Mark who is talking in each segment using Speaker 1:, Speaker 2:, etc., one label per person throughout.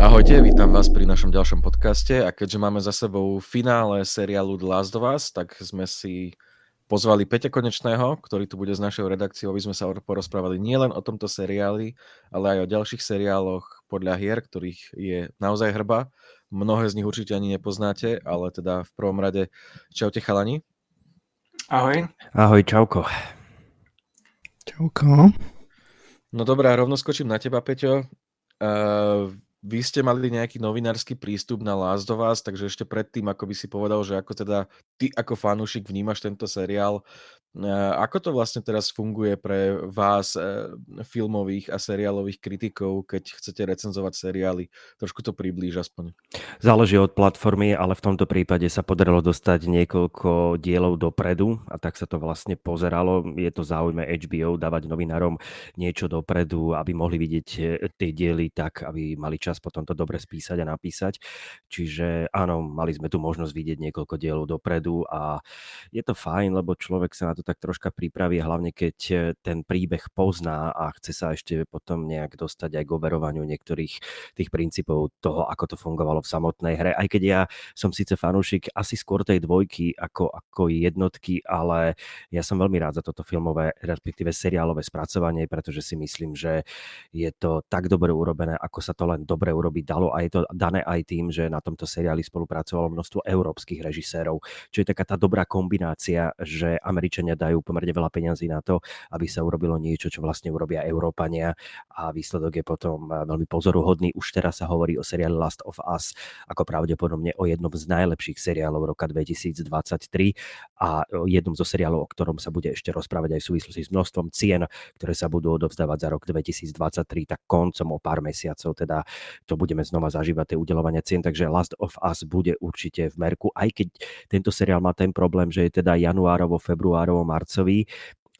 Speaker 1: Ahojte, vítam vás pri našom ďalšom podcaste a keďže máme za sebou finále seriálu The Last of Us, tak sme si pozvali Peťa Konečného, ktorý tu bude s našou redakciou, aby sme sa porozprávali nielen o tomto seriáli, ale aj o ďalších seriáloch podľa hier, ktorých je naozaj hrba. Mnohé z nich určite ani nepoznáte, ale teda v prvom rade čaute chalani.
Speaker 2: Ahoj.
Speaker 3: Ahoj, čauko.
Speaker 4: Čauko.
Speaker 1: No dobré, rovno skočím na teba, Peťo. Uh, vy ste mali nejaký novinársky prístup na Last of Us, takže ešte predtým, ako by si povedal, že ako teda ty ako fanúšik vnímaš tento seriál, ako to vlastne teraz funguje pre vás, e, filmových a seriálových kritikov, keď chcete recenzovať seriály? Trošku to priblíž aspoň.
Speaker 3: Záleží od platformy, ale v tomto prípade sa podarilo dostať niekoľko dielov dopredu a tak sa to vlastne pozeralo. Je to záujme HBO dávať novinárom niečo dopredu, aby mohli vidieť e, tie diely tak, aby mali čas potom to dobre spísať a napísať. Čiže áno, mali sme tu možnosť vidieť niekoľko dielov dopredu a je to fajn, lebo človek sa na to tak troška pripraví, hlavne keď e, ten príbeh pozná a chce sa ešte potom nejak dostať aj k overovaniu niektorých tých princípov toho, ako to fungovalo v samotnej hre. Aj keď ja som síce fanúšik asi skôr tej dvojky ako, ako jednotky, ale ja som veľmi rád za toto filmové, respektíve seriálové spracovanie, pretože si myslím, že je to tak dobre urobené, ako sa to len dobre urobiť dalo a je to dané aj tým, že na tomto seriáli spolupracovalo množstvo európskych režisérov, čo je taká tá dobrá kombinácia, že Američania Američania dajú pomerne veľa peňazí na to, aby sa urobilo niečo, čo vlastne urobia Európania a výsledok je potom eh, veľmi pozoruhodný. Už teraz sa hovorí o seriáli Last of Us ako pravdepodobne o jednom z najlepších seriálov roka 2023 a jednom zo seriálov, o ktorom sa bude ešte rozprávať aj v súvislosti s množstvom cien, ktoré sa budú odovzdávať za rok 2023, tak koncom o pár mesiacov, teda to budeme znova zažívať tie udelovania cien, takže Last of Us bude určite v merku, aj keď tento seriál má ten problém, že je teda januárovo, februárovo marcovi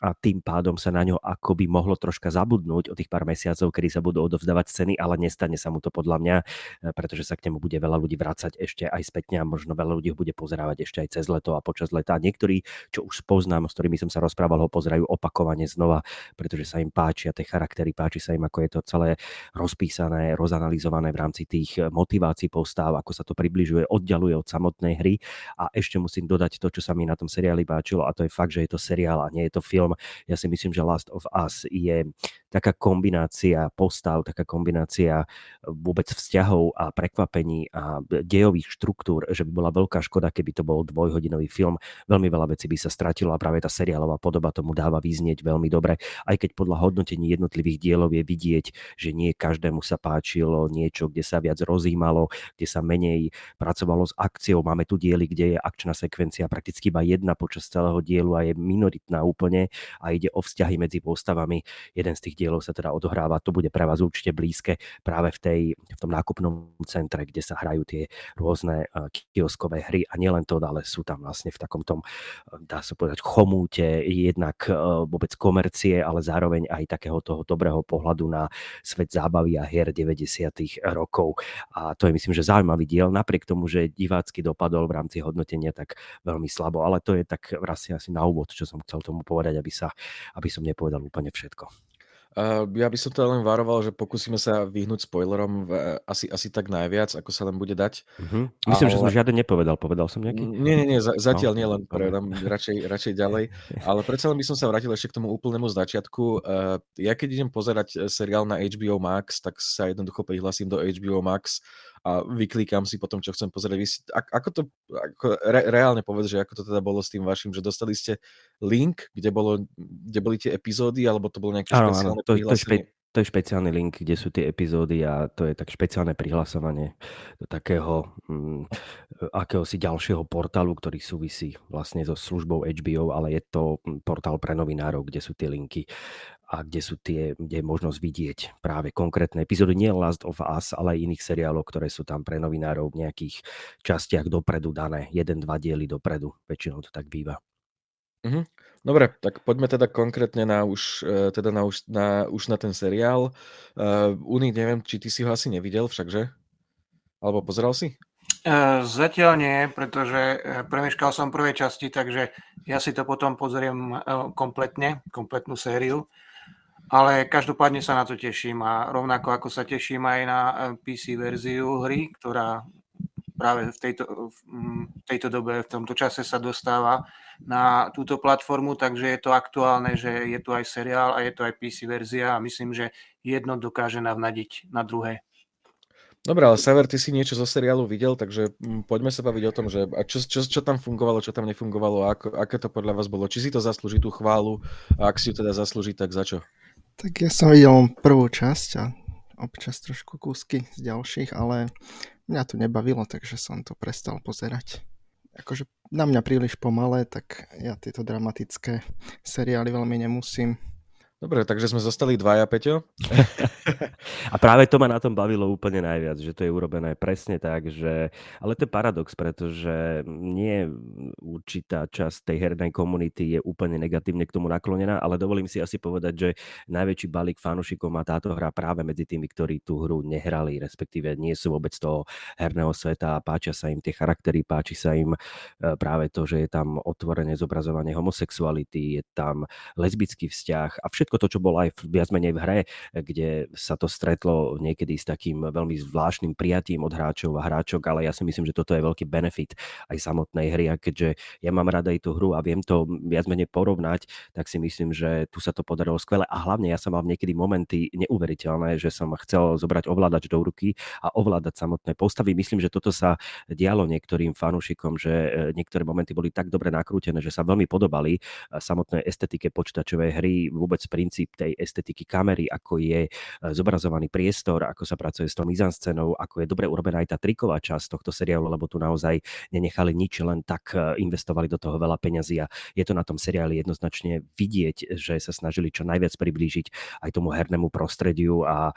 Speaker 3: a tým pádom sa na ňo akoby mohlo troška zabudnúť o tých pár mesiacov, kedy sa budú odovzdávať ceny, ale nestane sa mu to podľa mňa, e, pretože sa k nemu bude veľa ľudí vrácať ešte aj spätne a možno veľa ľudí ho bude pozerávať ešte aj cez leto a počas leta. Niektorí, čo už poznám, s ktorými som sa rozprával, ho pozerajú opakovane znova, pretože sa im páčia tie charaktery, páči sa im, ako je to celé rozpísané, rozanalizované v rámci tých motivácií postav, ako sa to približuje, oddialuje od samotnej hry. A ešte musím dodať to, čo sa mi na tom seriáli páčilo, a to je fakt, že je to seriál a nie je to film film. Ja si myslím, že Last of Us je taká kombinácia postav, taká kombinácia vôbec vzťahov a prekvapení a dejových štruktúr, že by bola veľká škoda, keby to bol dvojhodinový film. Veľmi veľa vecí by sa stratilo a práve tá seriálová podoba tomu dáva vyznieť veľmi dobre, aj keď podľa hodnotení jednotlivých dielov je vidieť, že nie každému sa páčilo niečo, kde sa viac rozímalo, kde sa menej pracovalo s akciou. Máme tu diely, kde je akčná sekvencia prakticky iba jedna počas celého dielu a je minoritná úplne a ide o vzťahy medzi postavami. Jeden z tých dielov sa teda odohráva, to bude pre vás určite blízke práve v, tej, v tom nákupnom centre, kde sa hrajú tie rôzne eh, kioskové hry a nielen to, ale sú tam vlastne v takom tom, eh, dá sa povedať, chomúte, jednak eh, vôbec komercie, ale zároveň aj takého toho dobrého pohľadu na svet zábavy a hier 90. rokov. A to je myslím, že zaujímavý diel, napriek tomu, že divácky dopadol v rámci hodnotenia tak veľmi slabo, ale to je tak vlastne asi na úvod, čo som chcel tomu povedať, aby, sa, aby som nepovedal úplne všetko.
Speaker 1: Uh, ja by som to len varoval, že pokúsime sa vyhnúť spoilerom v, asi, asi tak najviac, ako sa len bude dať.
Speaker 3: Uh-huh. Myslím, ale... že som žiaden nepovedal. Povedal som nejaký?
Speaker 1: Nie, nie, nie, zatiaľ no, nie, len predám radšej, radšej ďalej. Ale predsa len by som sa vrátil ešte k tomu úplnému začiatku. Uh, ja keď idem pozerať e, seriál na HBO Max, tak sa jednoducho prihlasím do HBO Max a vyklikám si potom, čo chcem pozrieť. Vy si, ako to, ako re, reálne povedz, že ako to teda bolo s tým vašim, že dostali ste link, kde, bolo, kde boli tie epizódy, alebo to bolo nejaké áno, špeciálne áno,
Speaker 3: to, to, je špe, to je špeciálny link, kde sú tie epizódy a to je tak špeciálne prihlasovanie do takého mm, akéhosi ďalšieho portálu, ktorý súvisí vlastne so službou HBO, ale je to mm, portál pre novinárov, kde sú tie linky a kde sú tie, kde je možnosť vidieť práve konkrétne epizódy, nie Last of Us, ale aj iných seriálov, ktoré sú tam pre novinárov v nejakých častiach dopredu dané, jeden, dva diely dopredu, väčšinou to tak býva.
Speaker 1: Mhm. Dobre, tak poďme teda konkrétne na už, e, teda na už, na, už na ten seriál. Uh, Uni, neviem, či ty si ho asi nevidel všakže? Alebo pozeral si?
Speaker 2: Uh, zatiaľ nie, pretože premeškal som prvej časti, takže ja si to potom pozriem uh, kompletne, kompletnú sériu. Ale každopádne sa na to teším a rovnako ako sa teším aj na eh, PC verziu hry, ktorá práve v tejto, v tejto dobe, v tomto čase sa dostáva na túto platformu, takže je to aktuálne, že je tu aj seriál a je to aj PC verzia a myslím, že jedno dokáže navnadiť na druhé.
Speaker 1: Dobre, ale Sever, ty si niečo zo seriálu videl, takže mm, poďme sa baviť o tom, že čo, čo, čo tam fungovalo, čo tam nefungovalo, ako, aké to podľa vás bolo, či si to zaslúži tú chválu a ak si ju teda zaslúži, tak za čo?
Speaker 4: Tak ja som videl prvú časť a občas trošku kúsky z ďalších, ale mňa to nebavilo, takže som to prestal pozerať. Akože na mňa príliš pomalé, tak ja tieto dramatické seriály veľmi nemusím.
Speaker 1: Dobre, takže sme zostali dvaja, Peťo.
Speaker 3: a práve to ma na tom bavilo úplne najviac, že to je urobené presne tak, že... Ale to je paradox, pretože nie určitá časť tej hernej komunity je úplne negatívne k tomu naklonená, ale dovolím si asi povedať, že najväčší balík fanúšikov má táto hra práve medzi tými, ktorí tú hru nehrali, respektíve nie sú vôbec toho herného sveta a páčia sa im tie charaktery, páči sa im e, práve to, že je tam otvorené zobrazovanie homosexuality, je tam lesbický vzťah a všetko všetko to, čo bolo aj viac menej v hre, kde sa to stretlo niekedy s takým veľmi zvláštnym prijatím od hráčov a hráčok, ale ja si myslím, že toto je veľký benefit aj samotnej hry a keďže ja mám rada aj tú hru a viem to viac menej porovnať, tak si myslím, že tu sa to podarilo skvele a hlavne ja som mal niekedy momenty neuveriteľné, že som chcel zobrať ovládač do ruky a ovládať samotné postavy. Myslím, že toto sa dialo niektorým fanúšikom, že e, niektoré momenty boli tak dobre nakrútené, že sa veľmi podobali e, samotnej estetike počítačovej hry, vôbec pri princíp tej estetiky kamery, ako je e, zobrazovaný priestor, ako sa pracuje s tou mizanscenou, ako je dobre urobená aj tá triková časť tohto seriálu, lebo tu naozaj nenechali nič, len tak e, investovali do toho veľa peňazí a je to na tom seriáli jednoznačne vidieť, že sa snažili čo najviac priblížiť aj tomu hernému prostrediu a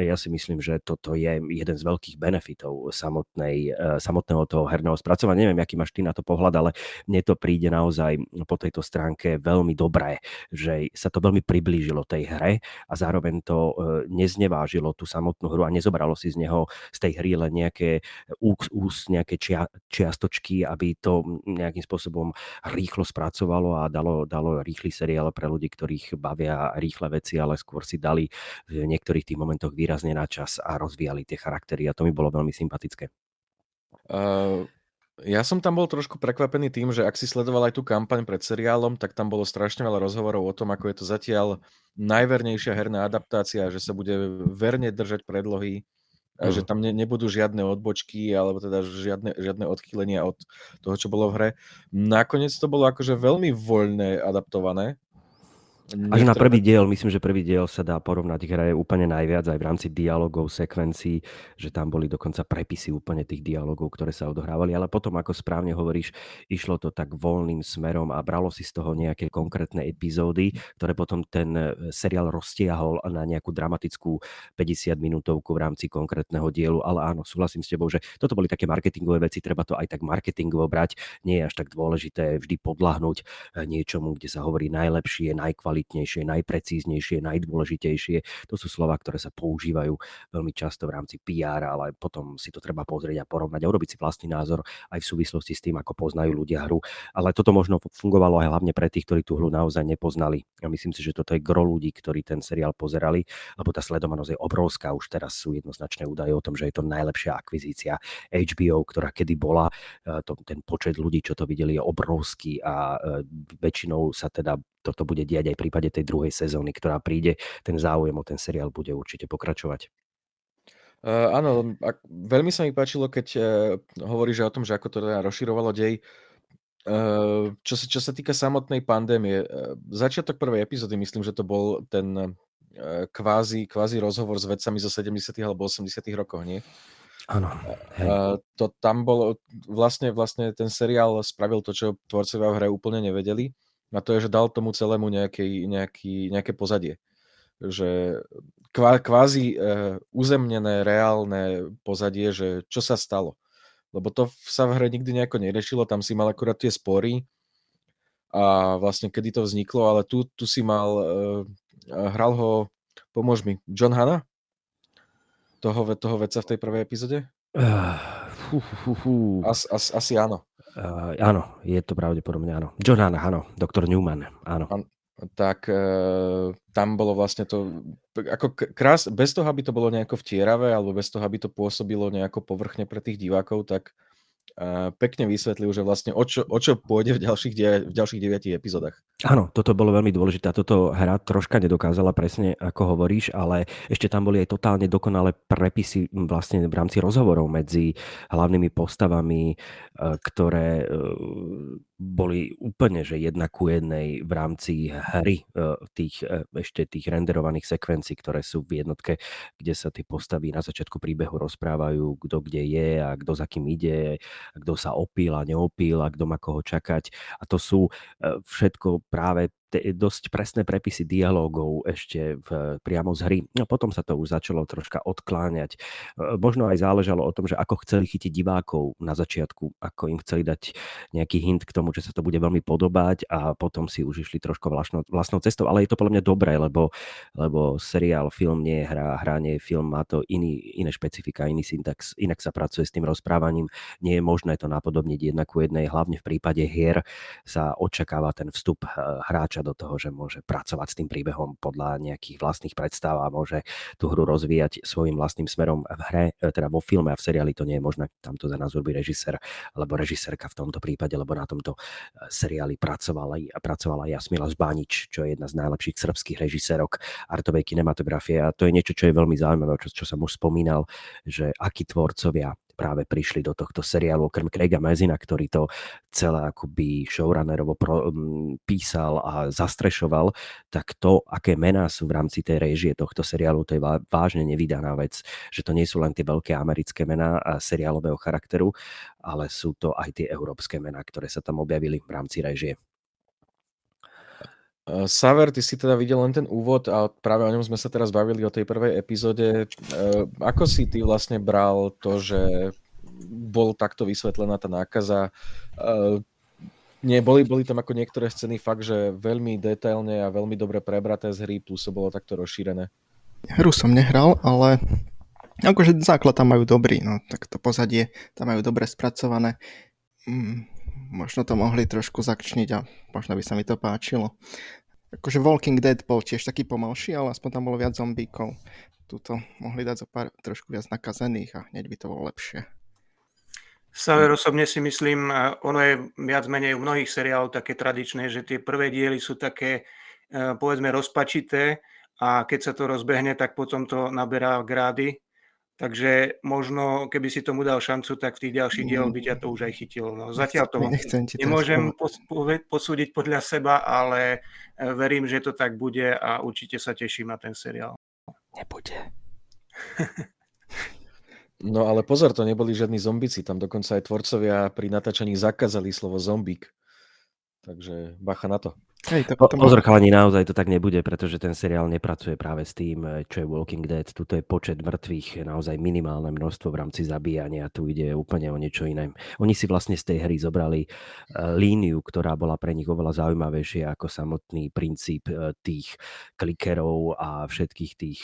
Speaker 3: ja si myslím, že toto je jeden z veľkých benefitov samotnej, e, samotného toho herného spracovania. Neviem, aký máš ty na to pohľad, ale mne to príde naozaj po tejto stránke veľmi dobré, že sa to veľmi priblížilo tej hre a zároveň to e, neznevážilo tú samotnú hru a nezobralo si z neho z tej hry len nejaké ús, ús nejaké čia, čiastočky, aby to nejakým spôsobom rýchlo spracovalo a dalo, dalo rýchly seriál pre ľudí, ktorých bavia rýchle veci, ale skôr si dali v niektorých tých momentoch výrazne na čas a rozvíjali tie charaktery a to mi bolo veľmi sympatické.
Speaker 1: Uh, ja som tam bol trošku prekvapený tým, že ak si sledoval aj tú kampaň pred seriálom, tak tam bolo strašne veľa rozhovorov o tom, ako je to zatiaľ najvernejšia herná adaptácia, že sa bude verne držať predlohy, a že tam ne, nebudú žiadne odbočky alebo teda žiadne, žiadne odchýlenia od toho, čo bolo v hre. Nakoniec to bolo akože veľmi voľne adaptované
Speaker 3: až na prvý diel, myslím, že prvý diel sa dá porovnať hre úplne najviac aj v rámci dialogov, sekvencií, že tam boli dokonca prepisy úplne tých dialogov, ktoré sa odohrávali, ale potom, ako správne hovoríš, išlo to tak voľným smerom a bralo si z toho nejaké konkrétne epizódy, ktoré potom ten e, seriál roztiahol na nejakú dramatickú 50 minútovku v rámci konkrétneho dielu, ale áno, súhlasím s tebou, že toto boli také marketingové veci, treba to aj tak marketingovo brať, nie je až tak dôležité vždy podľahnúť e, niečomu, kde sa hovorí najlepšie, najkvalitnejšie najkvalitnejšie, najprecíznejšie, najdôležitejšie. To sú slova, ktoré sa používajú veľmi často v rámci PR, ale potom si to treba pozrieť a porovnať a urobiť si vlastný názor aj v súvislosti s tým, ako poznajú ľudia hru. Ale toto možno fungovalo aj hlavne pre tých, ktorí tú hru naozaj nepoznali. Ja myslím si, že toto je gro ľudí, ktorí ten seriál pozerali, lebo tá sledovanosť je obrovská. Už teraz sú jednoznačné údaje o tom, že je to najlepšia akvizícia HBO, ktorá kedy bola. E, to, ten počet ľudí, čo to videli, je obrovský a e, väčšinou sa teda toto bude diať aj v prípade tej druhej sezóny, ktorá príde. Ten záujem o ten seriál bude určite pokračovať.
Speaker 1: Uh, áno, ak, veľmi sa mi páčilo, keď uh, hovoríš o tom, že ako to teda rozširovalo dej. Uh, čo, sa, čo sa týka samotnej pandémie, uh, začiatok prvej epizódy, myslím, že to bol ten uh, kvázi, kvázi rozhovor s vedcami zo 70. alebo 80. rokov, nie?
Speaker 3: Áno.
Speaker 1: Uh, to tam bolo, vlastne, vlastne ten seriál spravil to, čo tvorcovia v hre úplne nevedeli a to je, že dal tomu celému nejaký, nejaký, nejaké pozadie. Že kvá, kvázi uh, uzemnené, reálne pozadie, že čo sa stalo. Lebo to sa v hre nikdy nejako neriešilo, tam si mal akurát tie spory a vlastne kedy to vzniklo, ale tu, tu si mal, uh, hral ho, pomôž mi, John Hanna? Toho, toho veca v tej prvej epizóde? Uh,
Speaker 3: fú, fú, fú.
Speaker 1: As, as, asi áno.
Speaker 3: Uh, áno, je to pravdepodobne áno. John Hanna, áno. Doktor Newman, áno. An,
Speaker 1: tak e, tam bolo vlastne to, ako krás, bez toho, aby to bolo nejako vtieravé, alebo bez toho, aby to pôsobilo nejako povrchne pre tých divákov, tak pekne vysvetlil, že vlastne o čo, o čo pôjde v ďalších, die, v ďalších deviatich epizódach.
Speaker 3: Áno, toto bolo veľmi dôležité. Toto hra troška nedokázala presne, ako hovoríš, ale ešte tam boli aj totálne dokonalé prepisy vlastne v rámci rozhovorov medzi hlavnými postavami, e, ktoré e, boli úplne, že jedna ku jednej v rámci hry e, tých, ešte tých renderovaných sekvencií, ktoré sú v jednotke, kde sa tie postavy na začiatku príbehu rozprávajú, kto kde je a kto za kým ide, kto sa opíl a neopíl a kto má koho čakať. A to sú všetko práve te, dosť presné prepisy dialógov ešte v, priamo z hry. No potom sa to už začalo troška odkláňať. E, možno aj záležalo o tom, že ako chceli chytiť divákov na začiatku, ako im chceli dať nejaký hint k tomu, že sa to bude veľmi podobať a potom si už išli trošku vlastnou, vlastnou cestou. Ale je to podľa mňa dobré, lebo, lebo seriál, film nie je hra, hra nie je film, má to iný, iné špecifika, iný syntax, inak sa pracuje s tým rozprávaním. Nie je možné to napodobniť jedna ku jednej, hlavne v prípade hier sa očakáva ten vstup e, do toho, že môže pracovať s tým príbehom podľa nejakých vlastných predstav a môže tú hru rozvíjať svojim vlastným smerom v hre, e, teda vo filme a v seriáli to nie je možné. Tam to za nás robí režisér alebo režisérka v tomto prípade, lebo na tomto e, seriáli pracovala, pracovala Jasmila Zbanič, čo je jedna z najlepších srbských režisérok artovej kinematografie a to je niečo, čo je veľmi zaujímavé, čo, čo som už spomínal, že akí tvorcovia práve prišli do tohto seriálu, okrem Craiga Mezina, ktorý to celé akoby showrunnerovo pro, m, písal a zastrešoval, tak to, aké mená sú v rámci tej réžie tohto seriálu, to je vážne nevydaná vec, že to nie sú len tie veľké americké mená a seriálového charakteru, ale sú to aj tie európske mená, ktoré sa tam objavili v rámci réžie.
Speaker 1: Saver, ty si teda videl len ten úvod a práve o ňom sme sa teraz bavili o tej prvej epizóde. Ako si ty vlastne bral to, že bol takto vysvetlená tá nákaza? Nie, boli, boli tam ako niektoré scény fakt, že veľmi detailne a veľmi dobre prebraté z hry, plus to bolo takto rozšírené.
Speaker 4: Hru som nehral, ale akože základ tam majú dobrý, no tak to pozadie tam majú dobre spracované. Mm, možno to mohli trošku zakčniť a možno by sa mi to páčilo. Akože Walking Dead bol tiež taký pomalší, ale aspoň tam bolo viac zombíkov. Tuto mohli dať zo pár trošku viac nakazených a hneď by to bolo lepšie.
Speaker 2: Saver osobne si myslím, ono je viac menej u mnohých seriálov také tradičné, že tie prvé diely sú také, e, povedzme, rozpačité a keď sa to rozbehne, tak potom to naberá grády Takže možno, keby si tomu dal šancu, tak v tých ďalších dieloch by ťa to už aj chytilo. No, zatiaľ to nemôžem posúdiť podľa seba, ale e, verím, že to tak bude a určite sa teším na ten seriál.
Speaker 4: Nebude.
Speaker 1: No ale pozor, to neboli žiadni zombici, tam dokonca aj tvorcovia pri natáčaní zakázali slovo zombík. Takže bacha na to.
Speaker 3: Hej, to, to Pozor, chalani, naozaj to tak nebude, pretože ten seriál nepracuje práve s tým, eh, čo je Walking Dead. Tuto je počet mŕtvych naozaj minimálne množstvo v rámci zabíjania. Tu ide úplne o niečo iné. Oni si vlastne z tej hry zobrali uh, líniu, ktorá bola pre nich oveľa zaujímavejšia ako samotný princíp tých klikerov a všetkých tých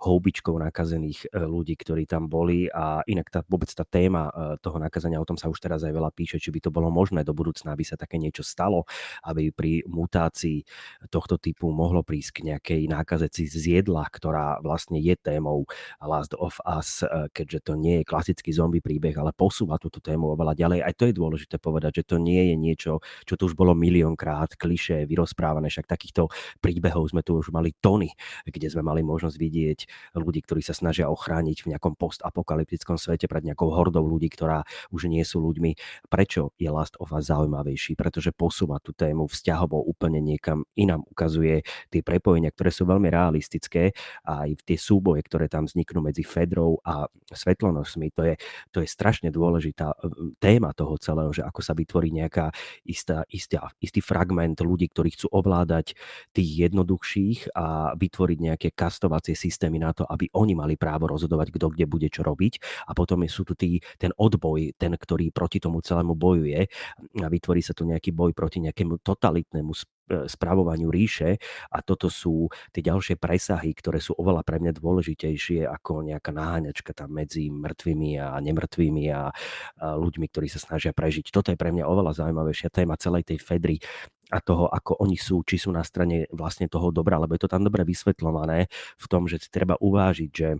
Speaker 3: houbičkov nakazených ľudí, ktorí tam boli. A inak tá, vôbec tá téma toho nakazenia, o tom sa už teraz aj veľa píše, či by to bolo možné do budúcna, aby sa také niečo stalo, aby pri mutácií tohto typu mohlo prísť k nejakej nákaze z jedla, ktorá vlastne je témou Last of Us, eh, keďže to nie je klasický zombie príbeh, ale posúva túto tému oveľa ďalej. Aj to je dôležité povedať, že to nie je niečo, čo tu už bolo miliónkrát kliše vyrozprávané, však takýchto príbehov sme tu už mali tony, kde sme mali možnosť vidieť ľudí, ktorí sa snažia ochrániť v nejakom postapokalyptickom svete pred nejakou hordou ľudí, ktorá už nie sú ľuďmi. Prečo je Last of Us zaujímavejší? Pretože posúva tú tému vzťahovo úplne niekam inám ukazuje tie prepojenia, ktoré sú veľmi realistické. A aj tie súboje, ktoré tam vzniknú medzi Fedrou a svetlonosmi, to je, to je strašne dôležitá téma toho celého, že ako sa vytvorí nejaká istá, istá, istý fragment ľudí, ktorí chcú ovládať tých jednoduchších a vytvoriť nejaké kastovacie systémy na to, aby oni mali právo rozhodovať, kto kde bude čo robiť. A potom sú tu tí, ten odboj, ten, ktorý proti tomu celému bojuje. A vytvorí sa tu nejaký boj proti nejakému totalitnému Spravovaniu ríše a toto sú tie ďalšie presahy, ktoré sú oveľa pre mňa dôležitejšie ako nejaká naháňačka tam medzi mŕtvými a nemrtvými a ľuďmi, ktorí sa snažia prežiť. Toto je pre mňa oveľa zaujímavejšia téma celej tej Fedry a toho, ako oni sú, či sú na strane vlastne toho dobra, lebo je to tam dobre vysvetľované v tom, že treba uvážiť, že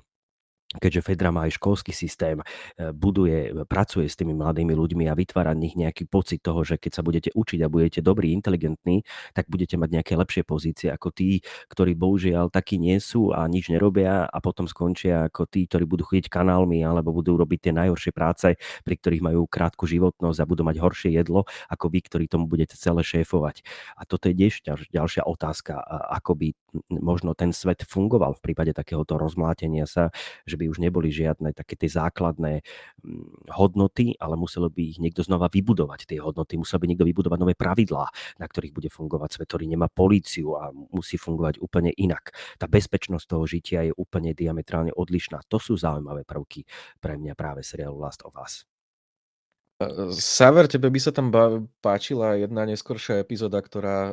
Speaker 3: keďže Fedra má aj školský systém, e, buduje, pracuje s tými mladými ľuďmi a vytvára nich nejaký pocit toho, že keď sa budete učiť a budete dobrí, inteligentní, tak budete mať nejaké lepšie pozície ako tí, ktorí bohužiaľ takí nie sú a nič nerobia a potom skončia ako tí, ktorí budú chodiť kanálmi alebo budú robiť tie najhoršie práce, pri ktorých majú krátku životnosť a budú mať horšie jedlo ako vy, ktorí tomu budete celé šéfovať. A toto je tiež ďalšia otázka, ako by možno ten svet fungoval v prípade takéhoto rozmlátenia sa, že by už neboli žiadne také tie základné mm, hodnoty, ale muselo by ich niekto znova vybudovať, tie hodnoty. Musel by niekto vybudovať nové pravidlá, na ktorých bude fungovať svet, ktorý nemá políciu a musí fungovať úplne inak. Tá bezpečnosť toho žitia je úplne diametrálne odlišná. To sú zaujímavé prvky pre mňa práve seriálu Last of Us.
Speaker 1: Saver, tebe by sa tam páčila jedna neskoršia epizóda, ktorá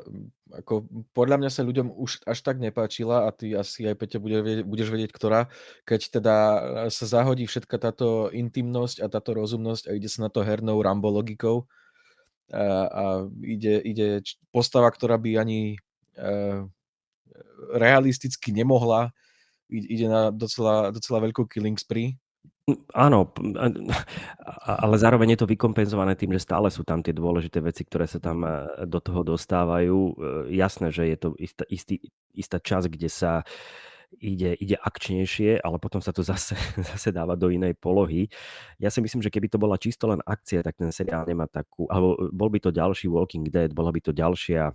Speaker 1: ako podľa mňa sa ľuďom už až tak nepáčila a ty asi aj Peťa bude budeš vedieť, ktorá, keď teda sa zahodí všetka táto intimnosť a táto rozumnosť a ide sa na to hernou Rambo logikou a, a ide, ide postava, ktorá by ani e, realisticky nemohla, ide na docela, docela veľkú killing spree
Speaker 3: Áno, ale zároveň je to vykompenzované tým, že stále sú tam tie dôležité veci, ktoré sa tam e, do toho dostávajú. E, jasné, že je to istá, istý, istá časť, kde sa ide, ide akčnejšie, ale potom sa to zase, zase dáva do inej polohy. Ja si myslím, že keby to bola čisto len akcia, tak ten seriál nemá takú, alebo bol by to ďalší Walking Dead, bola by to ďalšia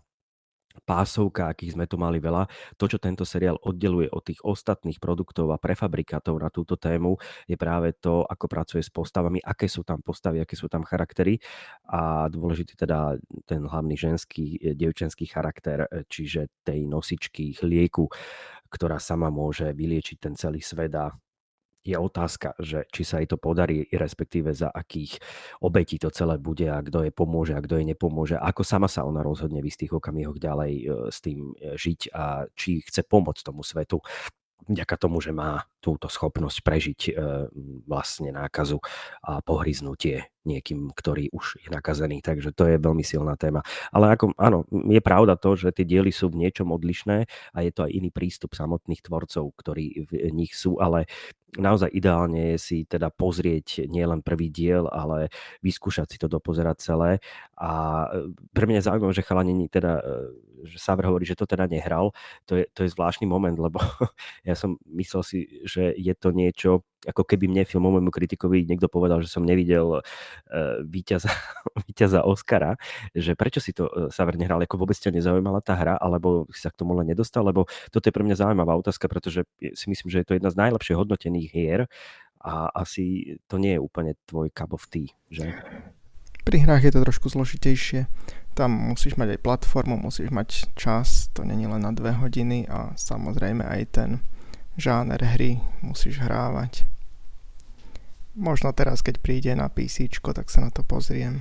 Speaker 3: pásovka, akých sme tu mali veľa. To, čo tento seriál oddeluje od tých ostatných produktov a prefabrikátov na túto tému, je práve to, ako pracuje s postavami, aké sú tam postavy, aké sú tam charaktery a dôležitý teda ten hlavný ženský, e, devčenský charakter, e, čiže tej nosičky lieku, ktorá sama môže vyliečiť ten celý svet a je otázka, že či sa jej to podarí, respektíve za akých obetí to celé bude a kto jej pomôže a kto jej nepomôže. A ako sama sa ona rozhodne v istých okamihoch ďalej e, s tým e, žiť a či chce pomôcť tomu svetu vďaka tomu, že má túto schopnosť prežiť e, vlastne nákazu a pohryznutie niekým, ktorý už je nakazený. Takže to je veľmi silná téma. Ale ako, áno, je pravda to, že tie diely sú v niečom odlišné a je to aj iný prístup samotných tvorcov, ktorí v nich sú, ale naozaj ideálne je si teda pozrieť nielen prvý diel, ale vyskúšať si to dopozerať celé. A e, pre mňa je zaujímavé, že chalani teda, e, že Saver hovorí, že to teda nehral. To je, to je zvláštny moment, lebo ja som myslel si, že je to niečo, ako keby mne filmovému kritikovi niekto povedal, že som nevidel uh, víťaza, víťaza Oscara, že prečo si to uh, Saver nehral, ako vôbec ťa nezaujímala tá hra, alebo si sa k tomu len nedostal, lebo toto je pre mňa zaujímavá otázka, pretože si myslím, že je to jedna z najlepšie hodnotených hier a asi to nie je úplne tvoj cup of tea, že?
Speaker 4: Pri hrách je to trošku zložitejšie. Tam musíš mať aj platformu, musíš mať čas, to není len na dve hodiny a samozrejme aj ten žáner hry musíš hrávať. Možno teraz, keď príde na PC, tak sa na to pozriem.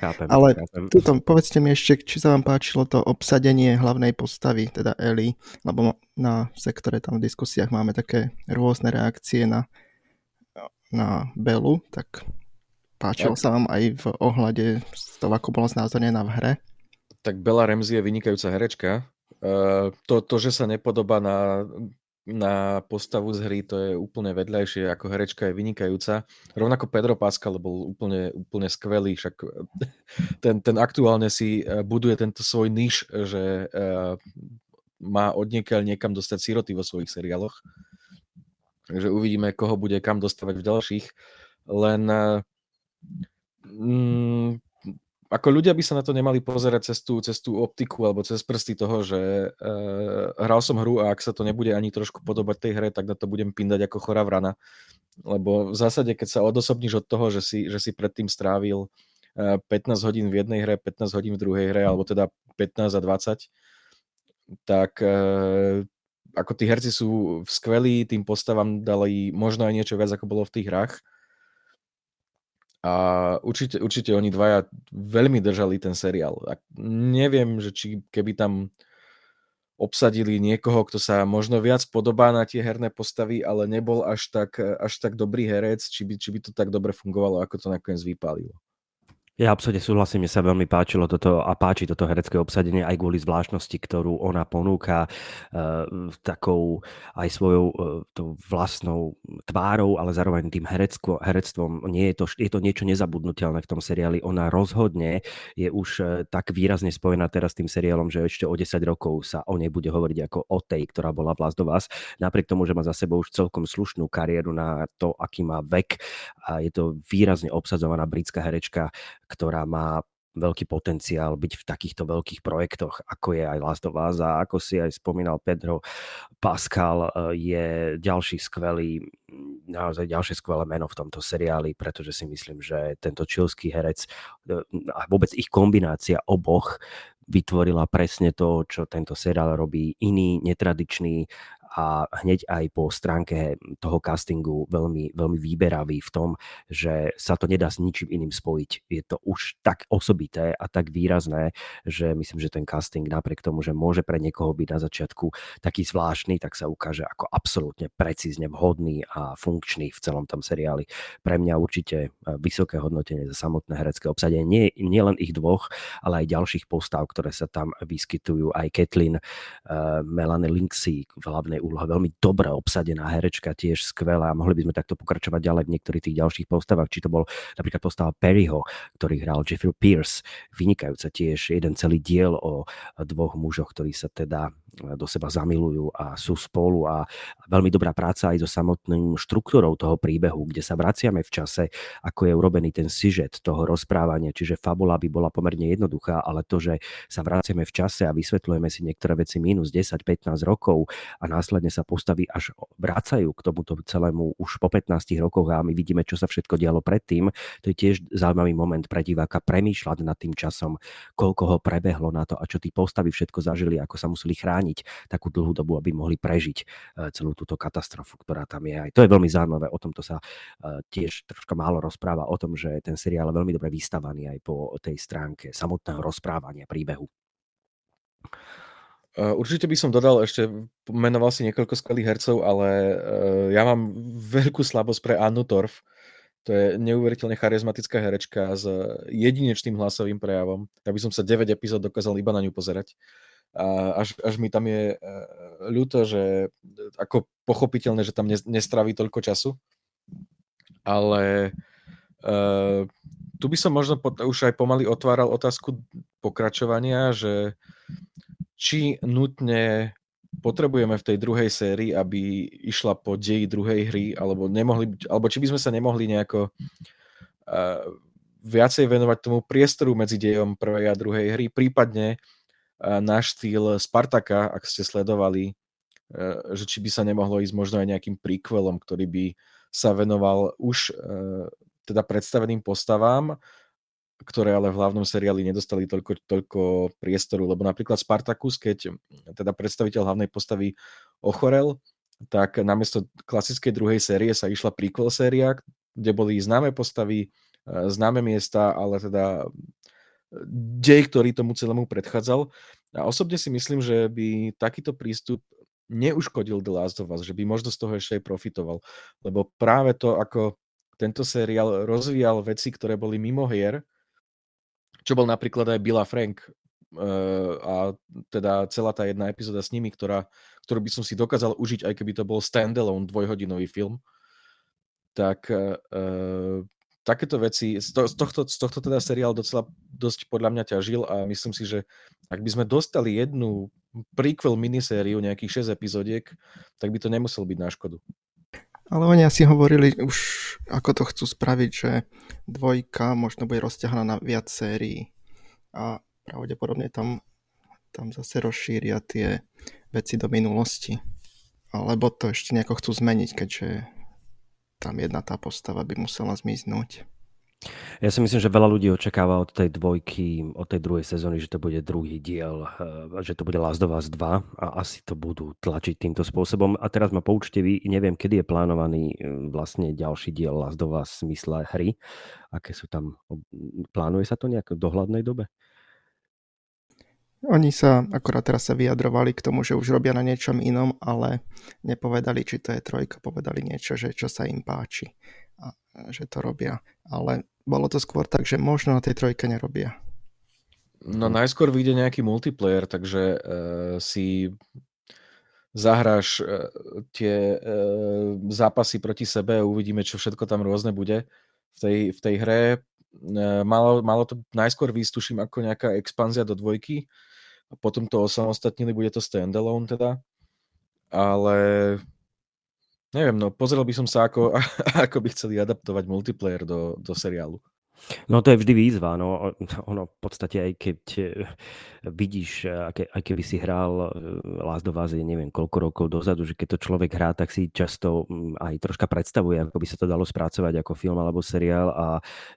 Speaker 3: Chápem.
Speaker 4: Ale
Speaker 3: chápem.
Speaker 4: Tuto, povedzte mi ešte, či sa vám páčilo to obsadenie hlavnej postavy, teda Eli, lebo na sektore tam v diskusiách máme také rôzne reakcie na, na Belu, tak páčilo tak. sa vám aj v ohľade z toho, ako bolo znázornená v hre?
Speaker 1: Tak Bela Ramsey je vynikajúca herečka, Uh, to, to, že sa nepodobá na, na postavu z hry, to je úplne vedľajšie, ako herečka je vynikajúca. Rovnako Pedro Pascal bol úplne, úplne skvelý, však ten, ten aktuálne si eh, buduje tento svoj niž, že uh, má odniekiaľ niekam dostať siroty vo svojich seriáloch. Takže uvidíme, koho bude kam dostávať v ďalších. Len uh, mm, ako ľudia by sa na to nemali pozerať cez tú, cez tú optiku alebo cez prsty toho, že uh, hral som hru a ak sa to nebude ani trošku podobať tej hre, tak na to budem pindať ako chorá vrana. Lebo v zásade, keď sa odosobníš od toho, že si, že si predtým strávil uh, 15 hodín v jednej hre, 15 hodín v druhej hre, alebo teda 15 a 20, tak uh, ako tí herci sú skvelí, tým postavám dali možno aj niečo viac, ako bolo v tých hrách a určite, určite oni dvaja veľmi držali ten seriál. A neviem, že či keby tam obsadili niekoho, kto sa možno viac podobá na tie herné postavy, ale nebol až tak, až tak dobrý herec, či by, či by to tak dobre fungovalo, ako to nakoniec vypálilo.
Speaker 3: Ja absolútne súhlasím, mne sa veľmi páčilo toto a páči toto herecké obsadenie aj kvôli zvláštnosti, ktorú ona ponúka e, takou aj svojou e, tou vlastnou tvárou, ale zároveň tým herecko, herectvom. Nie je, to, je to niečo nezabudnutelné v tom seriáli. Ona rozhodne je už e, tak výrazne spojená teraz s tým seriálom, že ešte o 10 rokov sa o nej bude hovoriť ako o tej, ktorá bola v Last of Us. Napriek tomu, že má za sebou už celkom slušnú kariéru na to, aký má vek a je to výrazne obsadzovaná britská herečka, ktorá má veľký potenciál byť v takýchto veľkých projektoch, ako je aj Last of Us a ako si aj spomínal Pedro Pascal, eh, je ďalší skvelý, naozaj ďalšie skvelé meno v tomto seriáli, pretože si myslím, že tento čilský herec eh, a vôbec ich kombinácia oboch vytvorila presne to, čo tento seriál robí. Iný, netradičný a hneď aj po stránke toho castingu veľmi, veľmi výberavý v tom, že sa to nedá s ničím iným spojiť. Je to už tak osobité a tak výrazné, že myslím, že ten casting napriek tomu, že môže pre niekoho byť na začiatku taký zvláštny, tak sa ukáže ako absolútne precízne vhodný a funkčný v celom tom seriáli. Pre mňa určite e, vysoké hodnotenie za samotné herecké obsadenie. Nie, nie len ich dvoch, ale aj ďalších postav, ktoré sa tam vyskytujú. Aj Kathleen uh, Melanie Linksey v hlavnej úloha veľmi dobre obsadená herečka, tiež skvelá. Mohli by sme takto pokračovať ďalej v niektorých tých ďalších postavách, či to bol napríklad postava Perryho, ktorý hral Jeffrey Pierce, vynikajúca tiež jeden celý diel o dvoch mužoch, ktorí sa teda do seba zamilujú a sú spolu. A veľmi dobrá práca aj so samotným štruktúrou toho príbehu, kde sa vraciame v čase, ako je urobený ten sižet toho rozprávania, čiže fabula by bola pomerne jednoduchá, ale to, že sa vraciame v čase a vysvetľujeme si niektoré veci minus 10-15 rokov a následne sa postaví až vracajú k tomuto celému už po 15 rokoch a my vidíme, čo sa všetko dialo predtým, to je tiež zaujímavý moment pre diváka premýšľať nad tým časom, koľko ho prebehlo na to a čo tí postavy všetko zažili, ako sa museli chrániť takú dlhú dobu, aby mohli prežiť e, celú túto katastrofu, ktorá tam je. Aj to je veľmi zaujímavé, o tomto sa e, tiež troška málo rozpráva, o tom, že ten seriál je veľmi dobre vystavaný aj po tej stránke samotného rozprávania príbehu.
Speaker 1: E, určite by som dodal ešte, menoval si niekoľko skvelých hercov, ale ja mám veľkú slabosť pre Annu Torf. To je neuveriteľne charizmatická herečka s jedinečným hlasovým prejavom. Ja by som sa 9 epizód dokázal iba na ňu pozerať. A až, až mi tam je e, ľúto, že ako pochopiteľné, že tam nestraví toľko času. Ale uh, tu by som možno po, už aj pomaly otváral otázku pokračovania, že či nutne potrebujeme v tej druhej sérii, aby išla po deji druhej hry, alebo, nemohli, alebo či by sme sa nemohli nejako uh, viacej venovať tomu priestoru medzi dejom prvej a druhej hry, prípadne náš štýl Spartaka, ak ste sledovali, e, že či by sa nemohlo ísť možno aj nejakým príkvelom, ktorý by sa venoval už e, teda predstaveným postavám, ktoré ale v hlavnom seriáli nedostali toľko, toľko priestoru, lebo napríklad Spartacus, keď teda predstaviteľ hlavnej postavy ochorel, tak namiesto klasickej druhej série sa išla prequel séria, kde boli známe postavy, e, známe miesta, ale teda dej, ktorý tomu celému predchádzal. A osobne si myslím, že by takýto prístup neuškodil The Last of Us, že by možno z toho ešte aj profitoval. Lebo práve to, ako tento seriál rozvíjal veci, ktoré boli mimo hier, čo bol napríklad aj Billa Frank uh, a teda celá tá jedna epizóda s nimi, ktorá, ktorú by som si dokázal užiť, aj keby to bol standalone dvojhodinový film, tak uh, takéto veci, z, to, z, tohto, z tohto teda seriál docela dosť podľa mňa ťažil a myslím si, že ak by sme dostali jednu prequel minisériu, nejakých 6 epizódiek, tak by to nemusel byť na škodu.
Speaker 4: Ale oni asi hovorili už, ako to chcú spraviť, že dvojka možno bude rozťahaná na viac sérií a pravdepodobne tam, tam zase rozšíria tie veci do minulosti. Alebo to ešte nejako chcú zmeniť, keďže tam jedna tá postava by musela zmiznúť.
Speaker 3: Ja si myslím, že veľa ľudí očakáva od tej dvojky, od tej druhej sezóny, že to bude druhý diel, eh, že to bude Last of Us 2 a asi to budú tlačiť týmto spôsobom. A teraz ma poučte vy, neviem, kedy je plánovaný eh, vlastne ďalší diel Last of Us v smysle hry. Aké sú tam, plánuje sa to nejak v dohľadnej dobe?
Speaker 4: Oni sa akorát teraz sa vyjadrovali k tomu, že už robia na niečom inom, ale nepovedali, či to je trojka, povedali niečo, že čo sa im páči. Že to robia. Ale bolo to skôr tak, že možno na tej trojke nerobia.
Speaker 1: No najskôr vyjde nejaký multiplayer, takže uh, si zahráš uh, tie uh, zápasy proti sebe a uvidíme, čo všetko tam rôzne bude v tej, v tej hre. Uh, malo, malo to najskôr výstuším ako nejaká expanzia do dvojky, potom to osamostatnili, bude to standalone teda. Ale neviem, no pozrel by som sa, ako, ako by chceli adaptovať multiplayer do, do seriálu.
Speaker 3: No to je vždy výzva. No, ono v podstate aj keď eh, vidíš, eh, aj keby si hral eh, Last of Us, neviem koľko rokov dozadu, že keď to človek hrá, tak si často mm, aj troška predstavuje, ako by sa to dalo spracovať ako film alebo seriál a